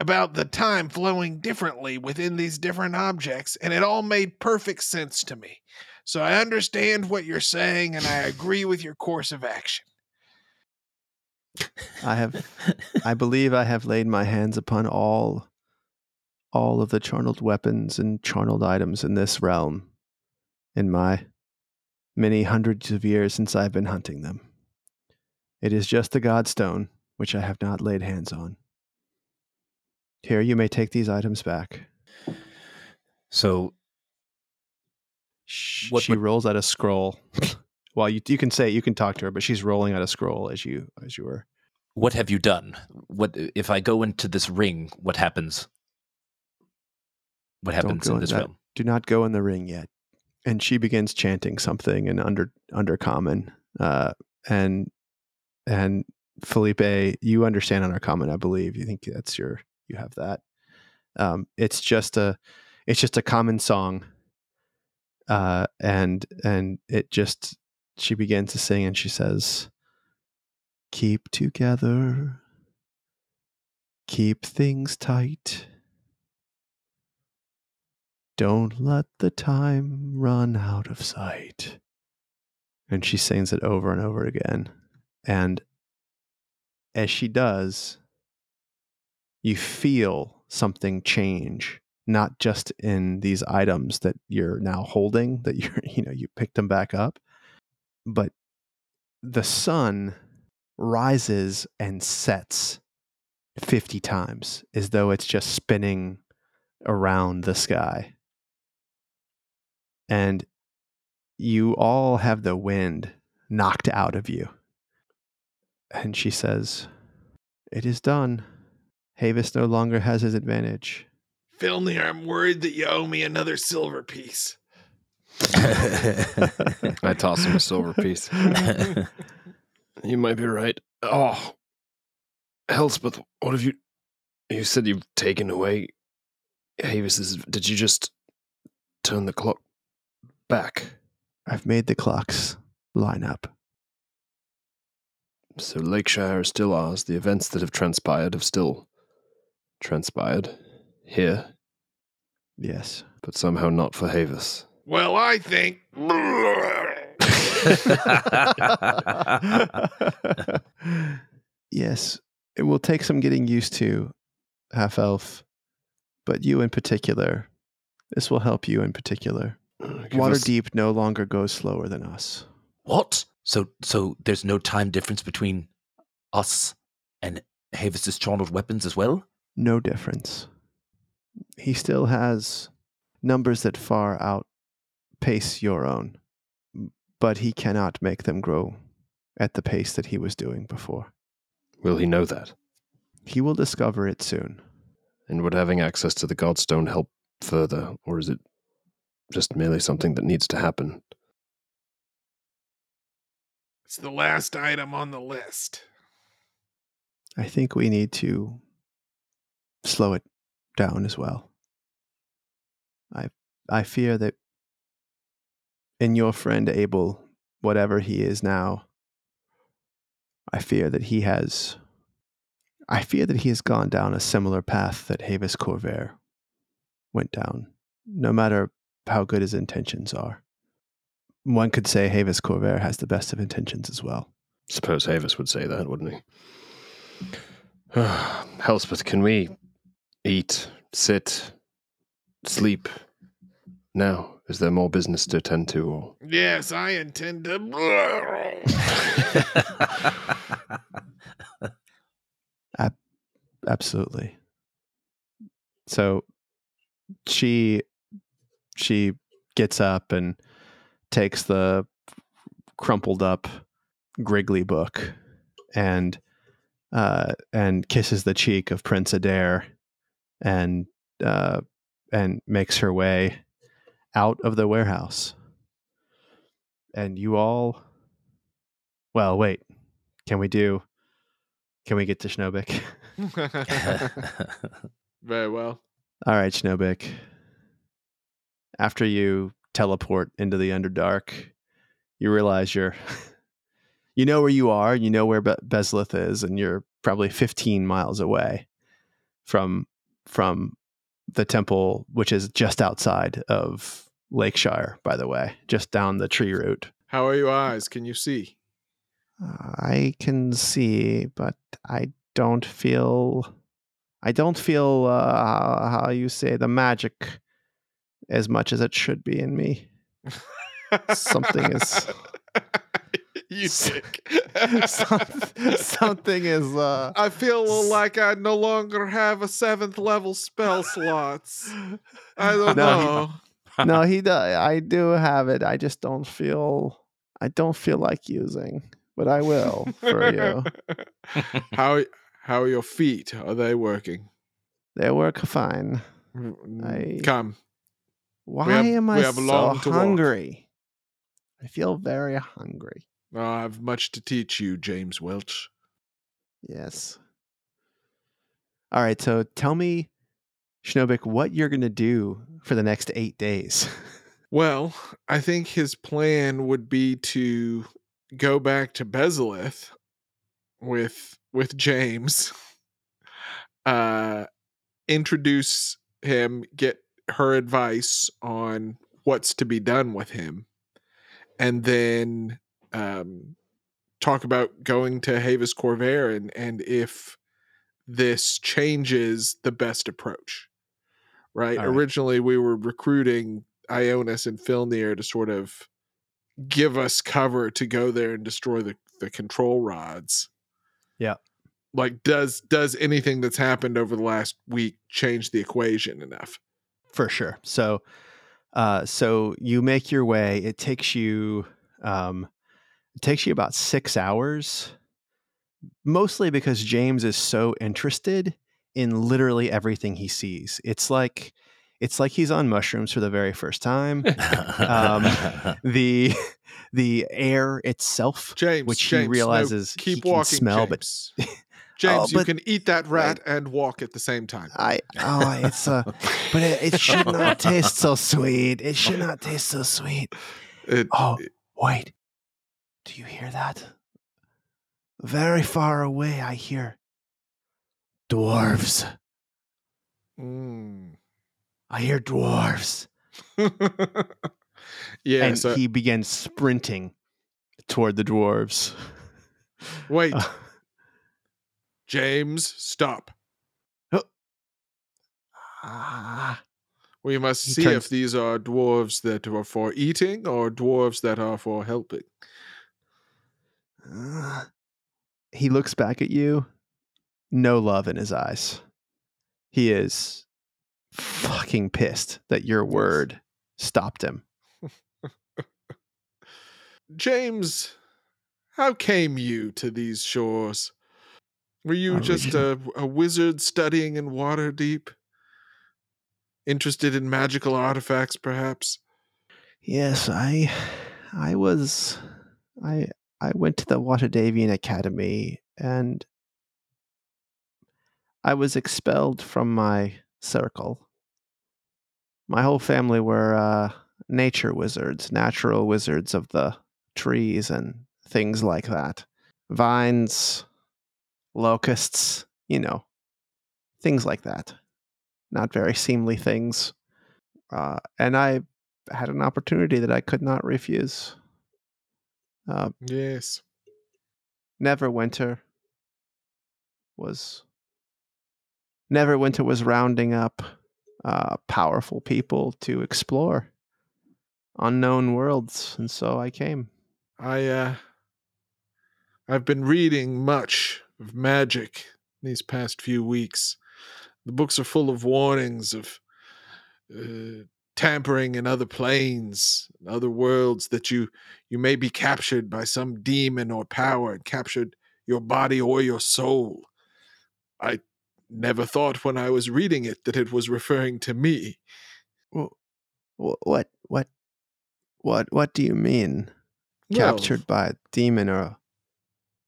about the time flowing differently within these different objects, and it all made perfect sense to me. So I understand what you're saying, and I agree with your course of action. I have I believe I have laid my hands upon all all of the charneled weapons and charneled items in this realm in my many hundreds of years since I've been hunting them. It is just the Godstone which I have not laid hands on. Here you may take these items back. So What she would- rolls out a scroll. well, you you can say you can talk to her, but she's rolling out a scroll as you as you were. what have you done? What if I go into this ring? What happens? What happens in in this realm? do not go in the ring yet. And she begins chanting something in under undercommon. Uh, and and Felipe, you understand under common, I believe. You think that's your you have that. Um, it's just a it's just a common song. Uh, and and it just she begins to sing and she says, "Keep together, keep things tight." Don't let the time run out of sight. And she sings it over and over again. And as she does, you feel something change, not just in these items that you're now holding, that you're, you know, you picked them back up, but the sun rises and sets 50 times as though it's just spinning around the sky and you all have the wind knocked out of you. And she says, It is done. Havis no longer has his advantage. Filnir, I'm worried that you owe me another silver piece. I toss him a silver piece. You might be right. Oh, Elspeth, what have you? You said you've taken away Havis's. Did you just turn the clock back? I've made the clocks line up. So Lakeshire is still ours. The events that have transpired have still transpired here, Yes. but somehow not for Havis. Well, I think. yes, it will take some getting used to, half elf, but you in particular. This will help you in particular. Give Water us- deep no longer goes slower than us. what? So so there's no time difference between us and Havis's charneled weapons as well? No difference. He still has numbers that far outpace your own, but he cannot make them grow at the pace that he was doing before. Will he know that? He will discover it soon. And would having access to the Godstone help further, or is it just merely something that needs to happen? It's the last item on the list. I think we need to slow it down as well. I I fear that in your friend Abel, whatever he is now, I fear that he has I fear that he has gone down a similar path that Havis Corvair went down, no matter how good his intentions are. One could say Havis Corvair has the best of intentions as well. Suppose Havis would say that, wouldn't he? Elspeth, can we eat, sit, sleep now? Is there more business to attend to? Or Yes, I intend to. absolutely so she she gets up and takes the crumpled up griggly book and uh and kisses the cheek of prince adair and uh and makes her way out of the warehouse and you all well wait can we do can we get to Schnobik? Very well. All right, Schnobik. After you teleport into the Underdark, you realize you're, you know where you are, you know where Be- Bezlith is, and you're probably 15 miles away from from the temple, which is just outside of Lakeshire, by the way, just down the tree route. How are your eyes? Can you see? I can see, but I don't feel. I don't feel uh, how you say the magic as much as it should be in me. Something is- you dick. Some- something is. Uh, I feel like I no longer have a seventh level spell slots. I don't No. know. no, he. does. I do have it. I just don't feel. I don't feel like using, but I will for you. how how are your feet? Are they working? They work fine. Mm, I- Come. Why have- am I so hungry? I feel very hungry. Oh, I have much to teach you, James Welch. Yes. All right, so tell me, Schnobik, what you're going to do for the next eight days. Well, I think his plan would be to go back to Bezalith with with James, uh, introduce him, get her advice on what's to be done with him, and then um, talk about going to Havis Corvair and and if this changes the best approach. Right. Right. Originally, we were recruiting Ionis and Filnir to sort of give us cover to go there and destroy the, the control rods. Yeah. Like does does anything that's happened over the last week change the equation enough? for sure. So, uh, so you make your way. It takes you, um, it takes you about six hours, mostly because James is so interested in literally everything he sees. It's like, it's like he's on mushrooms for the very first time. Um, the, the air itself, James, which he James, no, realizes keep he can walking, smell, but James. James, Oh, you can eat that rat and walk at the same time. I oh it's uh but it, it should not taste so sweet. It should not taste so sweet. It- Oh, wait. Do you hear that? Very far away I hear dwarves. Mm. I hear dwarves. yeah. and so he begins sprinting toward the dwarves. wait, Uh, James, stop. ah, We must see turns- if these are dwarves that are for eating or dwarves that are for helping. He looks back at you no love in his eyes. He is fucking pissed that your word stopped him. James, how came you to these shores? Were you I just a, a wizard studying in Waterdeep? Interested in magical artifacts, perhaps? Yes, I I was I I went to the Waterdhavian Academy and I was expelled from my circle. My whole family were uh, nature wizards, natural wizards of the trees and things like that. Vines, locusts, you know, things like that. Not very seemly things. Uh, and I had an opportunity that I could not refuse. Uh, Yes. Neverwinter was Neverwinter was rounding up uh, powerful people to explore unknown worlds, and so I came. I uh I've been reading much of magic these past few weeks. The books are full of warnings of uh, tampering in other planes, other worlds that you you may be captured by some demon or power and captured your body or your soul. I never thought when I was reading it that it was referring to me. Wh- What what what what do you mean? Well, Captured by a demon or a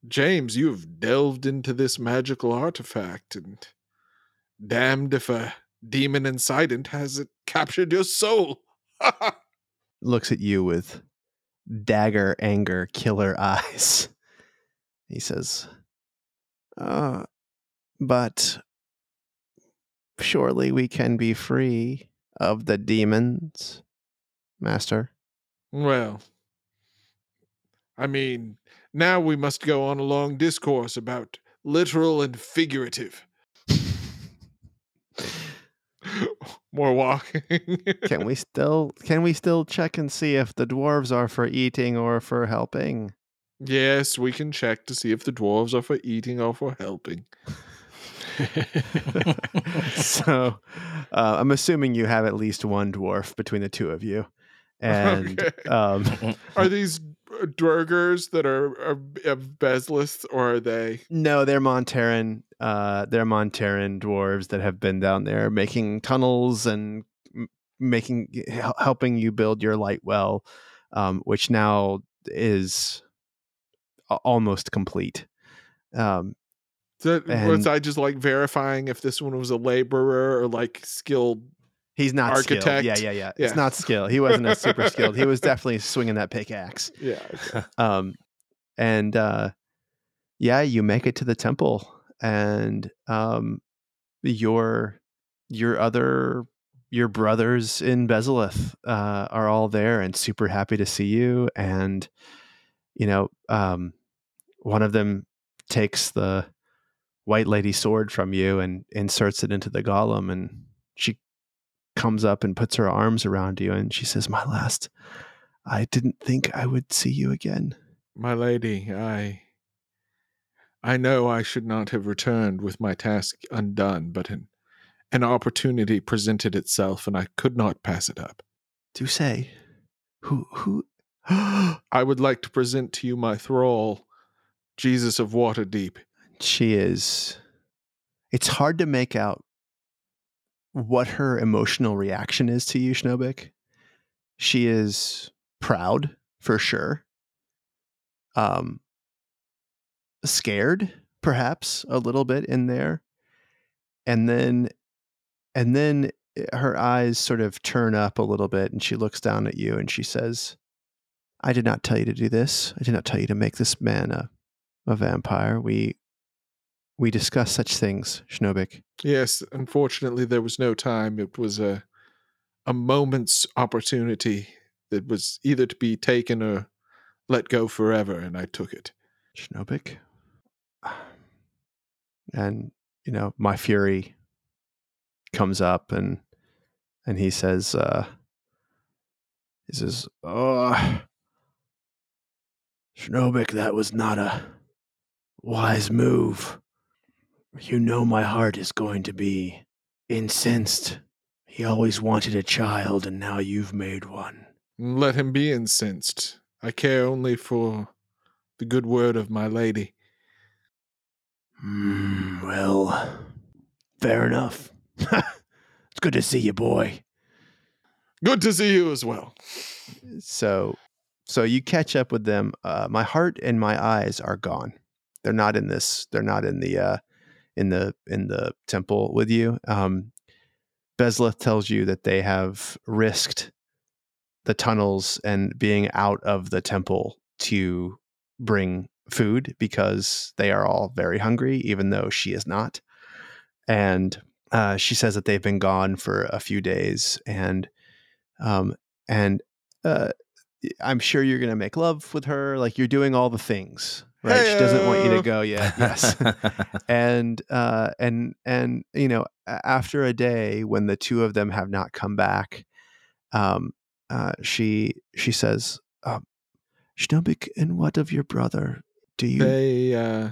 James, you've delved into this magical artifact, and damned if a demon incident hasn't captured your soul. looks at you with dagger anger killer eyes he says uh but surely we can be free of the demons master well, I mean, now we must go on a long discourse about literal and figurative. More walking. can we still can we still check and see if the dwarves are for eating or for helping yes, we can check to see if the dwarves are for eating or for helping. so uh, i'm assuming you have at least one dwarf between the two of you and Okay. um Are these Duergar that are, are Bezlith, or are they? No, they're Monteran. Uh, they're Monteran dwarves that have been down there making tunnels and making helping you build your light well, um, which now is almost complete. Um, And- was I just like verifying if this one was a laborer or like skilled? He's not skilled. Yeah, yeah, yeah. Yeah. It's not skill. He wasn't a super skilled. He was definitely swinging that pickaxe. Yeah. okay. um and uh yeah you make it to the temple and um your your other your brothers in Bezalith uh are all there and super happy to see you and you know um one of them takes the white lady sword from you and inserts it into the golem and she comes up and puts her arms around you and she says my last I didn't think I would see you again. My lady, I. I know I should not have returned with my task undone, but an, an opportunity presented itself and I could not pass it up. Do say, who who? I would like to present to you my thrall, Jesus of Waterdeep. she is. It's hard to make out what her emotional reaction is to you, Schnobik. She is proud for sure. Um, scared perhaps a little bit in there, and then, and then her eyes sort of turn up a little bit, and she looks down at you and she says, "I did not tell you to do this. I did not tell you to make this man a, a vampire. We we discuss such things, Schnobik. Yes, unfortunately, there was no time. It was a a moment's opportunity that was either to be taken or let go forever, and I took it. Schnobik. And, you know, my fury comes up and and he says, uh he says, Oh Schnobik, that was not a wise move. You know my heart is going to be incensed. He always wanted a child, and now you've made one. Let him be incensed. I care only for the good word of my lady. Hmm, well, fair enough. it's good to see you, boy. Good to see you as well. So, so you catch up with them. Uh, my heart and my eyes are gone. They're not in this. They're not in the uh, in the in the temple with you. Um, Bezleth tells you that they have risked the tunnels and being out of the temple to bring food because they are all very hungry, even though she is not. And uh, she says that they've been gone for a few days, and um, and uh, I'm sure you're gonna make love with her. Like you're doing all the things, right? She doesn't want you to go yet. Yes. and uh, and and you know, after a day when the two of them have not come back, um, uh, she she says, um, "Schnobik, and what of your brother? Do you?" They uh,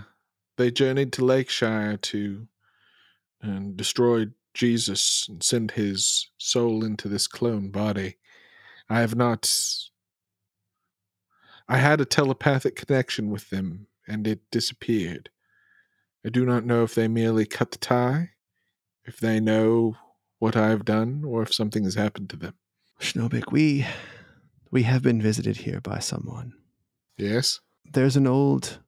they journeyed to Lakeshire to and destroy Jesus and send his soul into this clone body. I have not. I had a telepathic connection with them, and it disappeared. I do not know if they merely cut the tie, if they know what I have done, or if something has happened to them. Schnobik, we we have been visited here by someone. Yes? There's an old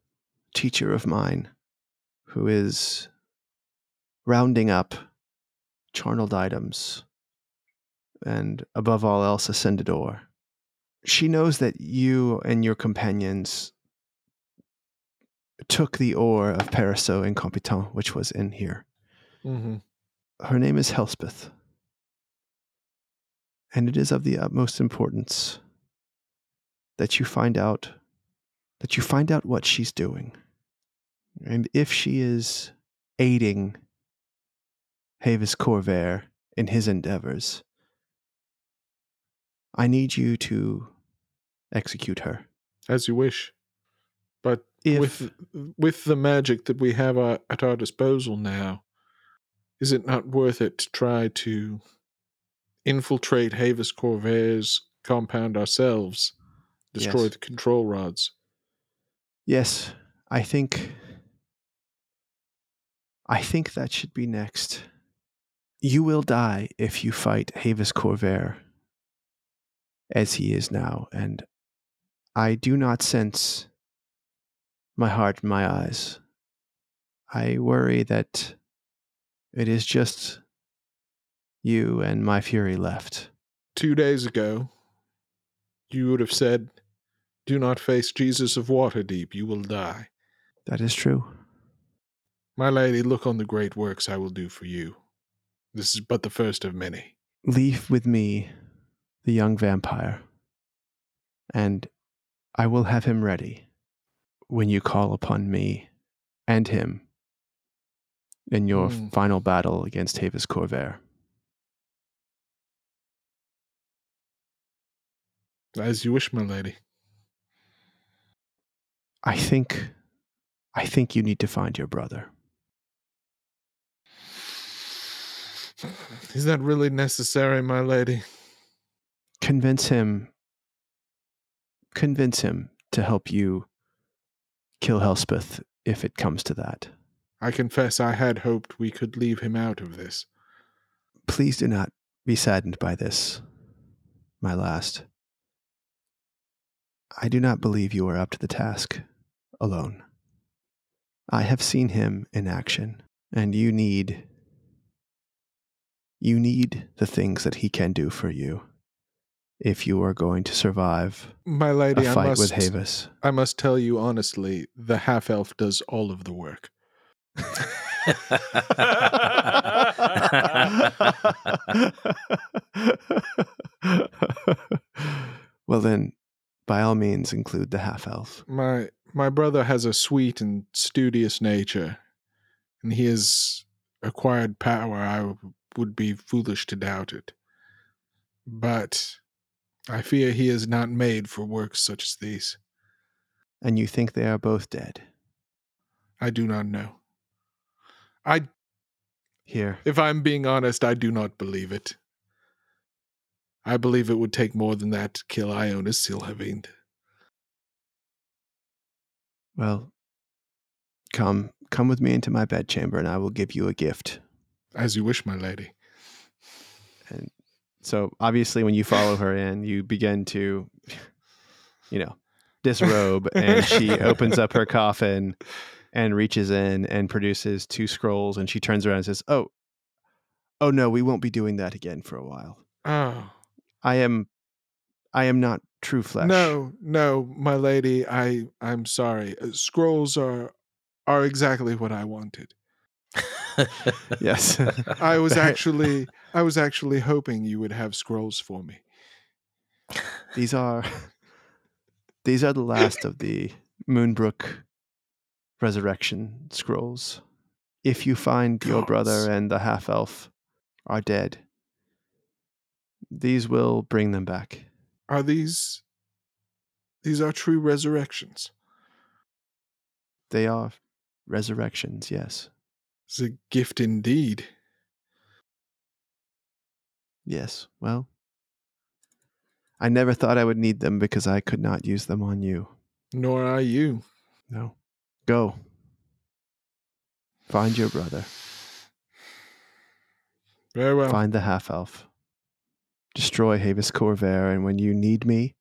teacher of mine who is rounding up charneled items and above all else ascended ore. She knows that you and your companions took the ore of Paraso Incompetent, which was in here. Mm-hmm. Her name is Helspeth. And it is of the utmost importance that you find out that you find out what she's doing. And if she is aiding Havis Corvair in his endeavors, I need you to execute her. As you wish. But If with with the magic that we have our, at our disposal now, is it not worth it to try to infiltrate Havis Corvair's compound ourselves, destroy Yes. the control rods? Yes, I think I think that should be next. You will die if you fight Havis Corvair as he is now, and I do not sense my heart in my eyes. I worry that it is just you and my fury left. Two days ago, you would have said, "Do not face Jesus of Waterdeep; you will die." That is true. My lady, look on the great works I will do for you. This is but the first of many. leave with me the young vampire, and I will have him ready when you call upon me and him in your Hmm. final battle against Havis Corvair. As you wish, my lady. I think I think you need to find your brother. Is that really necessary, my lady? Convince him convince him to help you kill Helspeth if it comes to that. I confess I had hoped we could leave him out of this. Please do not be saddened by this, my last. I do not believe you are up to the task alone. I have seen him in action, and you need you need the things that he can do for you if you are going to survive My a lady, I must, with Havis. I must tell you honestly, the half elf does all of the work. well then, by all means include the half elf. My my brother has a sweet and studious nature, and he has acquired power. I would be foolish to doubt it. But I fear he is not made for works such as these. And you think they are both dead. I do not know. I, Here. if I'm being honest, I do not believe it. I believe it would take more than that to kill Ionis Silhavind. Well, come come with me into my bedchamber and I will give you a gift. As you wish, my lady. And so obviously when you follow her in, you begin to you know, disrobe and she opens up her coffin and reaches in and produces two scrolls and she turns around and says, "Oh, oh no, we won't be doing that again for a while. Oh. I am I am not true flesh." No, no, my lady, I I'm sorry. Uh, scrolls are are exactly what I wanted. Yes. I was actually I was actually hoping you would have scrolls for me. These are these are the last of the Moonbrook resurrection scrolls. If you find your brother and the half elf are dead, these will bring them back. Are these these are true resurrections? They are resurrections, yes. It's a gift indeed. Yes. Well, I never thought I would need them because I could not use them on you. Nor are you. No. Go. Find your brother. Very well. Find the half elf. Destroy Havis Corvair, and when you need me,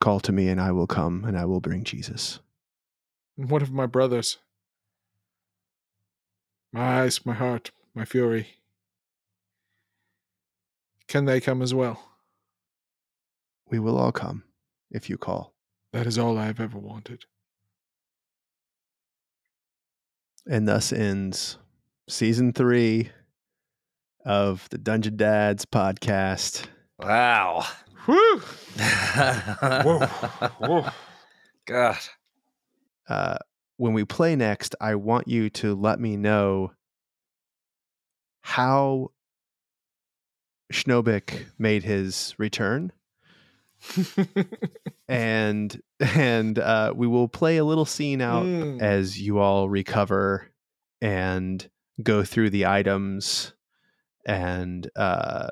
call to me and I will come and I will bring Jesus. And What of my brothers? My eyes, my heart, my fury. Can they come as well? We will all come if you call. That is all I have ever wanted. And thus ends season three of the Dungeon Dads podcast. wow. Whew! Whoa. Whoa. God. Uh, when we play next, I want you to let me know how Schnobik made his return. and and uh, we will play a little scene out Mm. as you all recover and go through the items and uh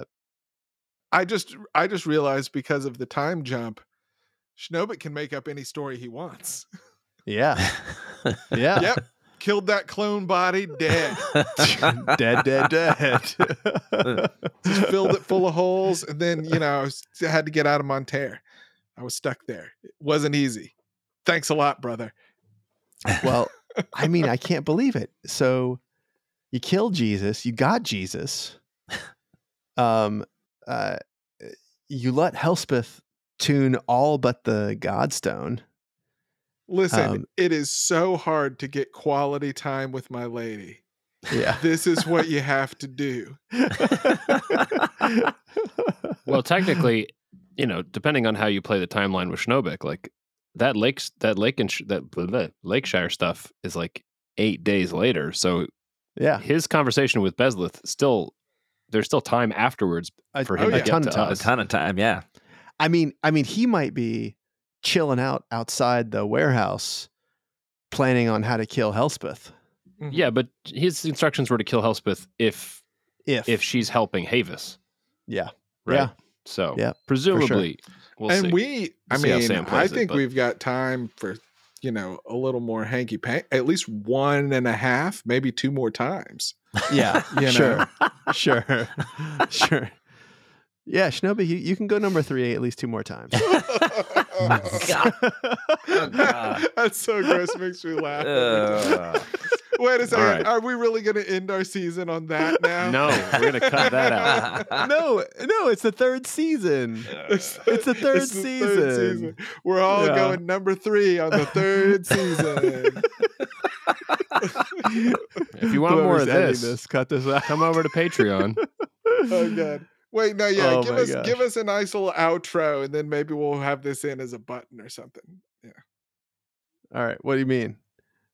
I just I just realized because of the time jump, Schnobik can make up any story he wants. yeah yeah Yep. Killed that clone body dead. dead dead dead Just filled it full of holes, and then you know I was, I had to get out of Monterre. I was stuck there. It wasn't easy. Thanks a lot, brother. well i mean i can't believe it so you killed jesus you got jesus um uh you let Helspeth tune all but the godstone Listen, Um, it is so hard to get quality time with my lady. yeah This is what you have to do. Well, technically, you know, depending on how you play the timeline with Schnobik, like that lakes that lake and sh- that blah, blah, Lakeshire stuff is like eight days later. So yeah his conversation with Bezlith still there's still time afterwards a, for Oh, him yeah. to a ton to of time a ton of time. Yeah. I mean, I mean, he might be chilling out outside the warehouse, planning on how to kill Helspeth. Mm-hmm. Yeah, but his instructions were to kill Helspeth if If, if she's helping Havis, yeah, right? Yeah. So Yeah, presumably, we'll and see. we, I We'll mean, I plays it, think but- we've got time for, you know, a little more hanky panky, at least one and a half, maybe two more times. yeah, You know? sure, sure, sure. Yeah, Shinobi, you, you can go number three at least two more times. Oh, god. Oh, God. That's so gross. Makes me laugh. Ugh. Wait a second. right. Are we really going to end our season on that now? no, we're gonna cut that out. no, no, it's the third season. Uh. It's, It's the third it's the third season. We're all Yeah. going number three on the third season. If you want more of editing this, cut this out. come over to Patreon. oh god. Wait, no, yeah. Oh give us gosh. give us a nice little outro, and then maybe we'll have this in as a button or something. Yeah. All right, what do you mean?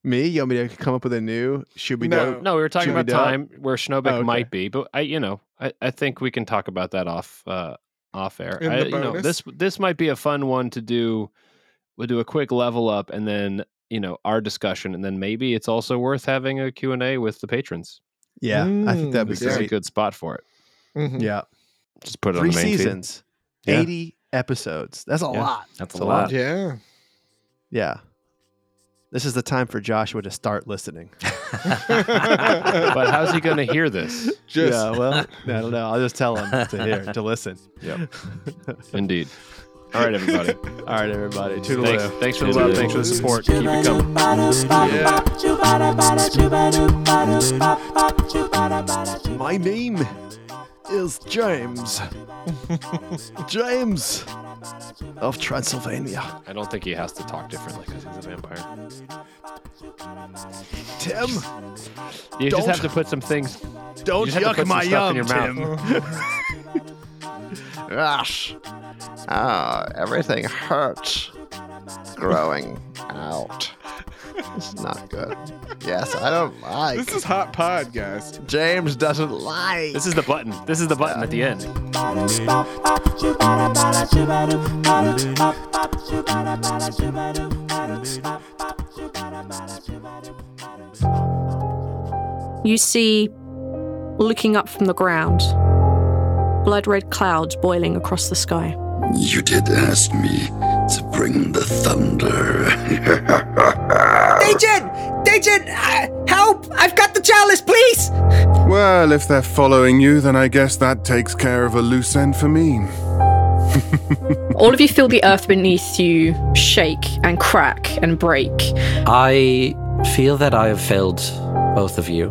Me? You want me to come up with a new? Should we No. do? No, we were talking Should about time where Schnobik Oh, okay. might be, but I, you know, I, I think we can talk about that off uh, off air. In I, the you know, this this might be a fun one to do. We'll do a quick level up, and then you know our discussion, and then maybe it's also worth having a Q and A with the patrons. Yeah, I think that'd be This is a good spot for it. Mhm. Yeah, Just put it three on the main feed. seasons, Yeah. eighty episodes. That's a Yeah. lot. That's It's a a lot. Yeah. Yeah. This is the time for Joshua to start listening. But how's he going to hear this? Just yeah, well, I don't know. I'll just tell him to hear, to listen. Yep. Indeed. All right, everybody. All right, everybody. Toodaloo. Thanks, thanks for the love. Thanks for the support. Keep it coming. My name is James. James of Transylvania. I don't think he has to talk differently because he's a vampire. Tim, You just Don't- have to put some things. don't You just have to yuck put some my stuff in yum, your Tim. Gosh. Ah, everything hurts growing out. It's not good. Yes, I don't like. this is hot pod, guys. James doesn't like. This is the button. This is the button at the end. You see, looking up from the ground, blood red clouds boiling across the sky. You did ask me to bring the thunder. Agent! Agent! uh, Help! I've got the chalice, please! Well, if they're following you, then I guess that takes care of a loose end for me. All of you feel the earth beneath you shake and crack and break. I feel that I have failed both of you,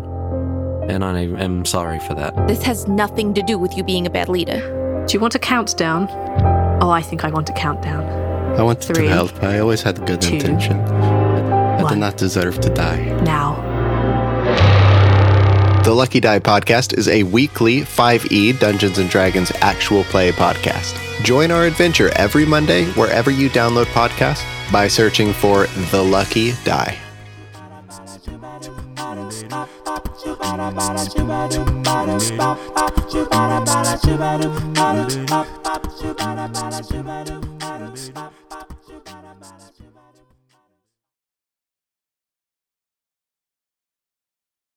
and I am sorry for that. This has nothing to do with you being a bad leader. Do you want a countdown? Oh, I think I want a countdown. I wanted Three, to help. I always had good two, intention. I did one. not deserve to die. Now. The Lucky Die podcast is a weekly 5e Dungeons and Dragons actual play podcast. Join our adventure every Monday wherever you download podcasts by searching for The Lucky Die. Bye.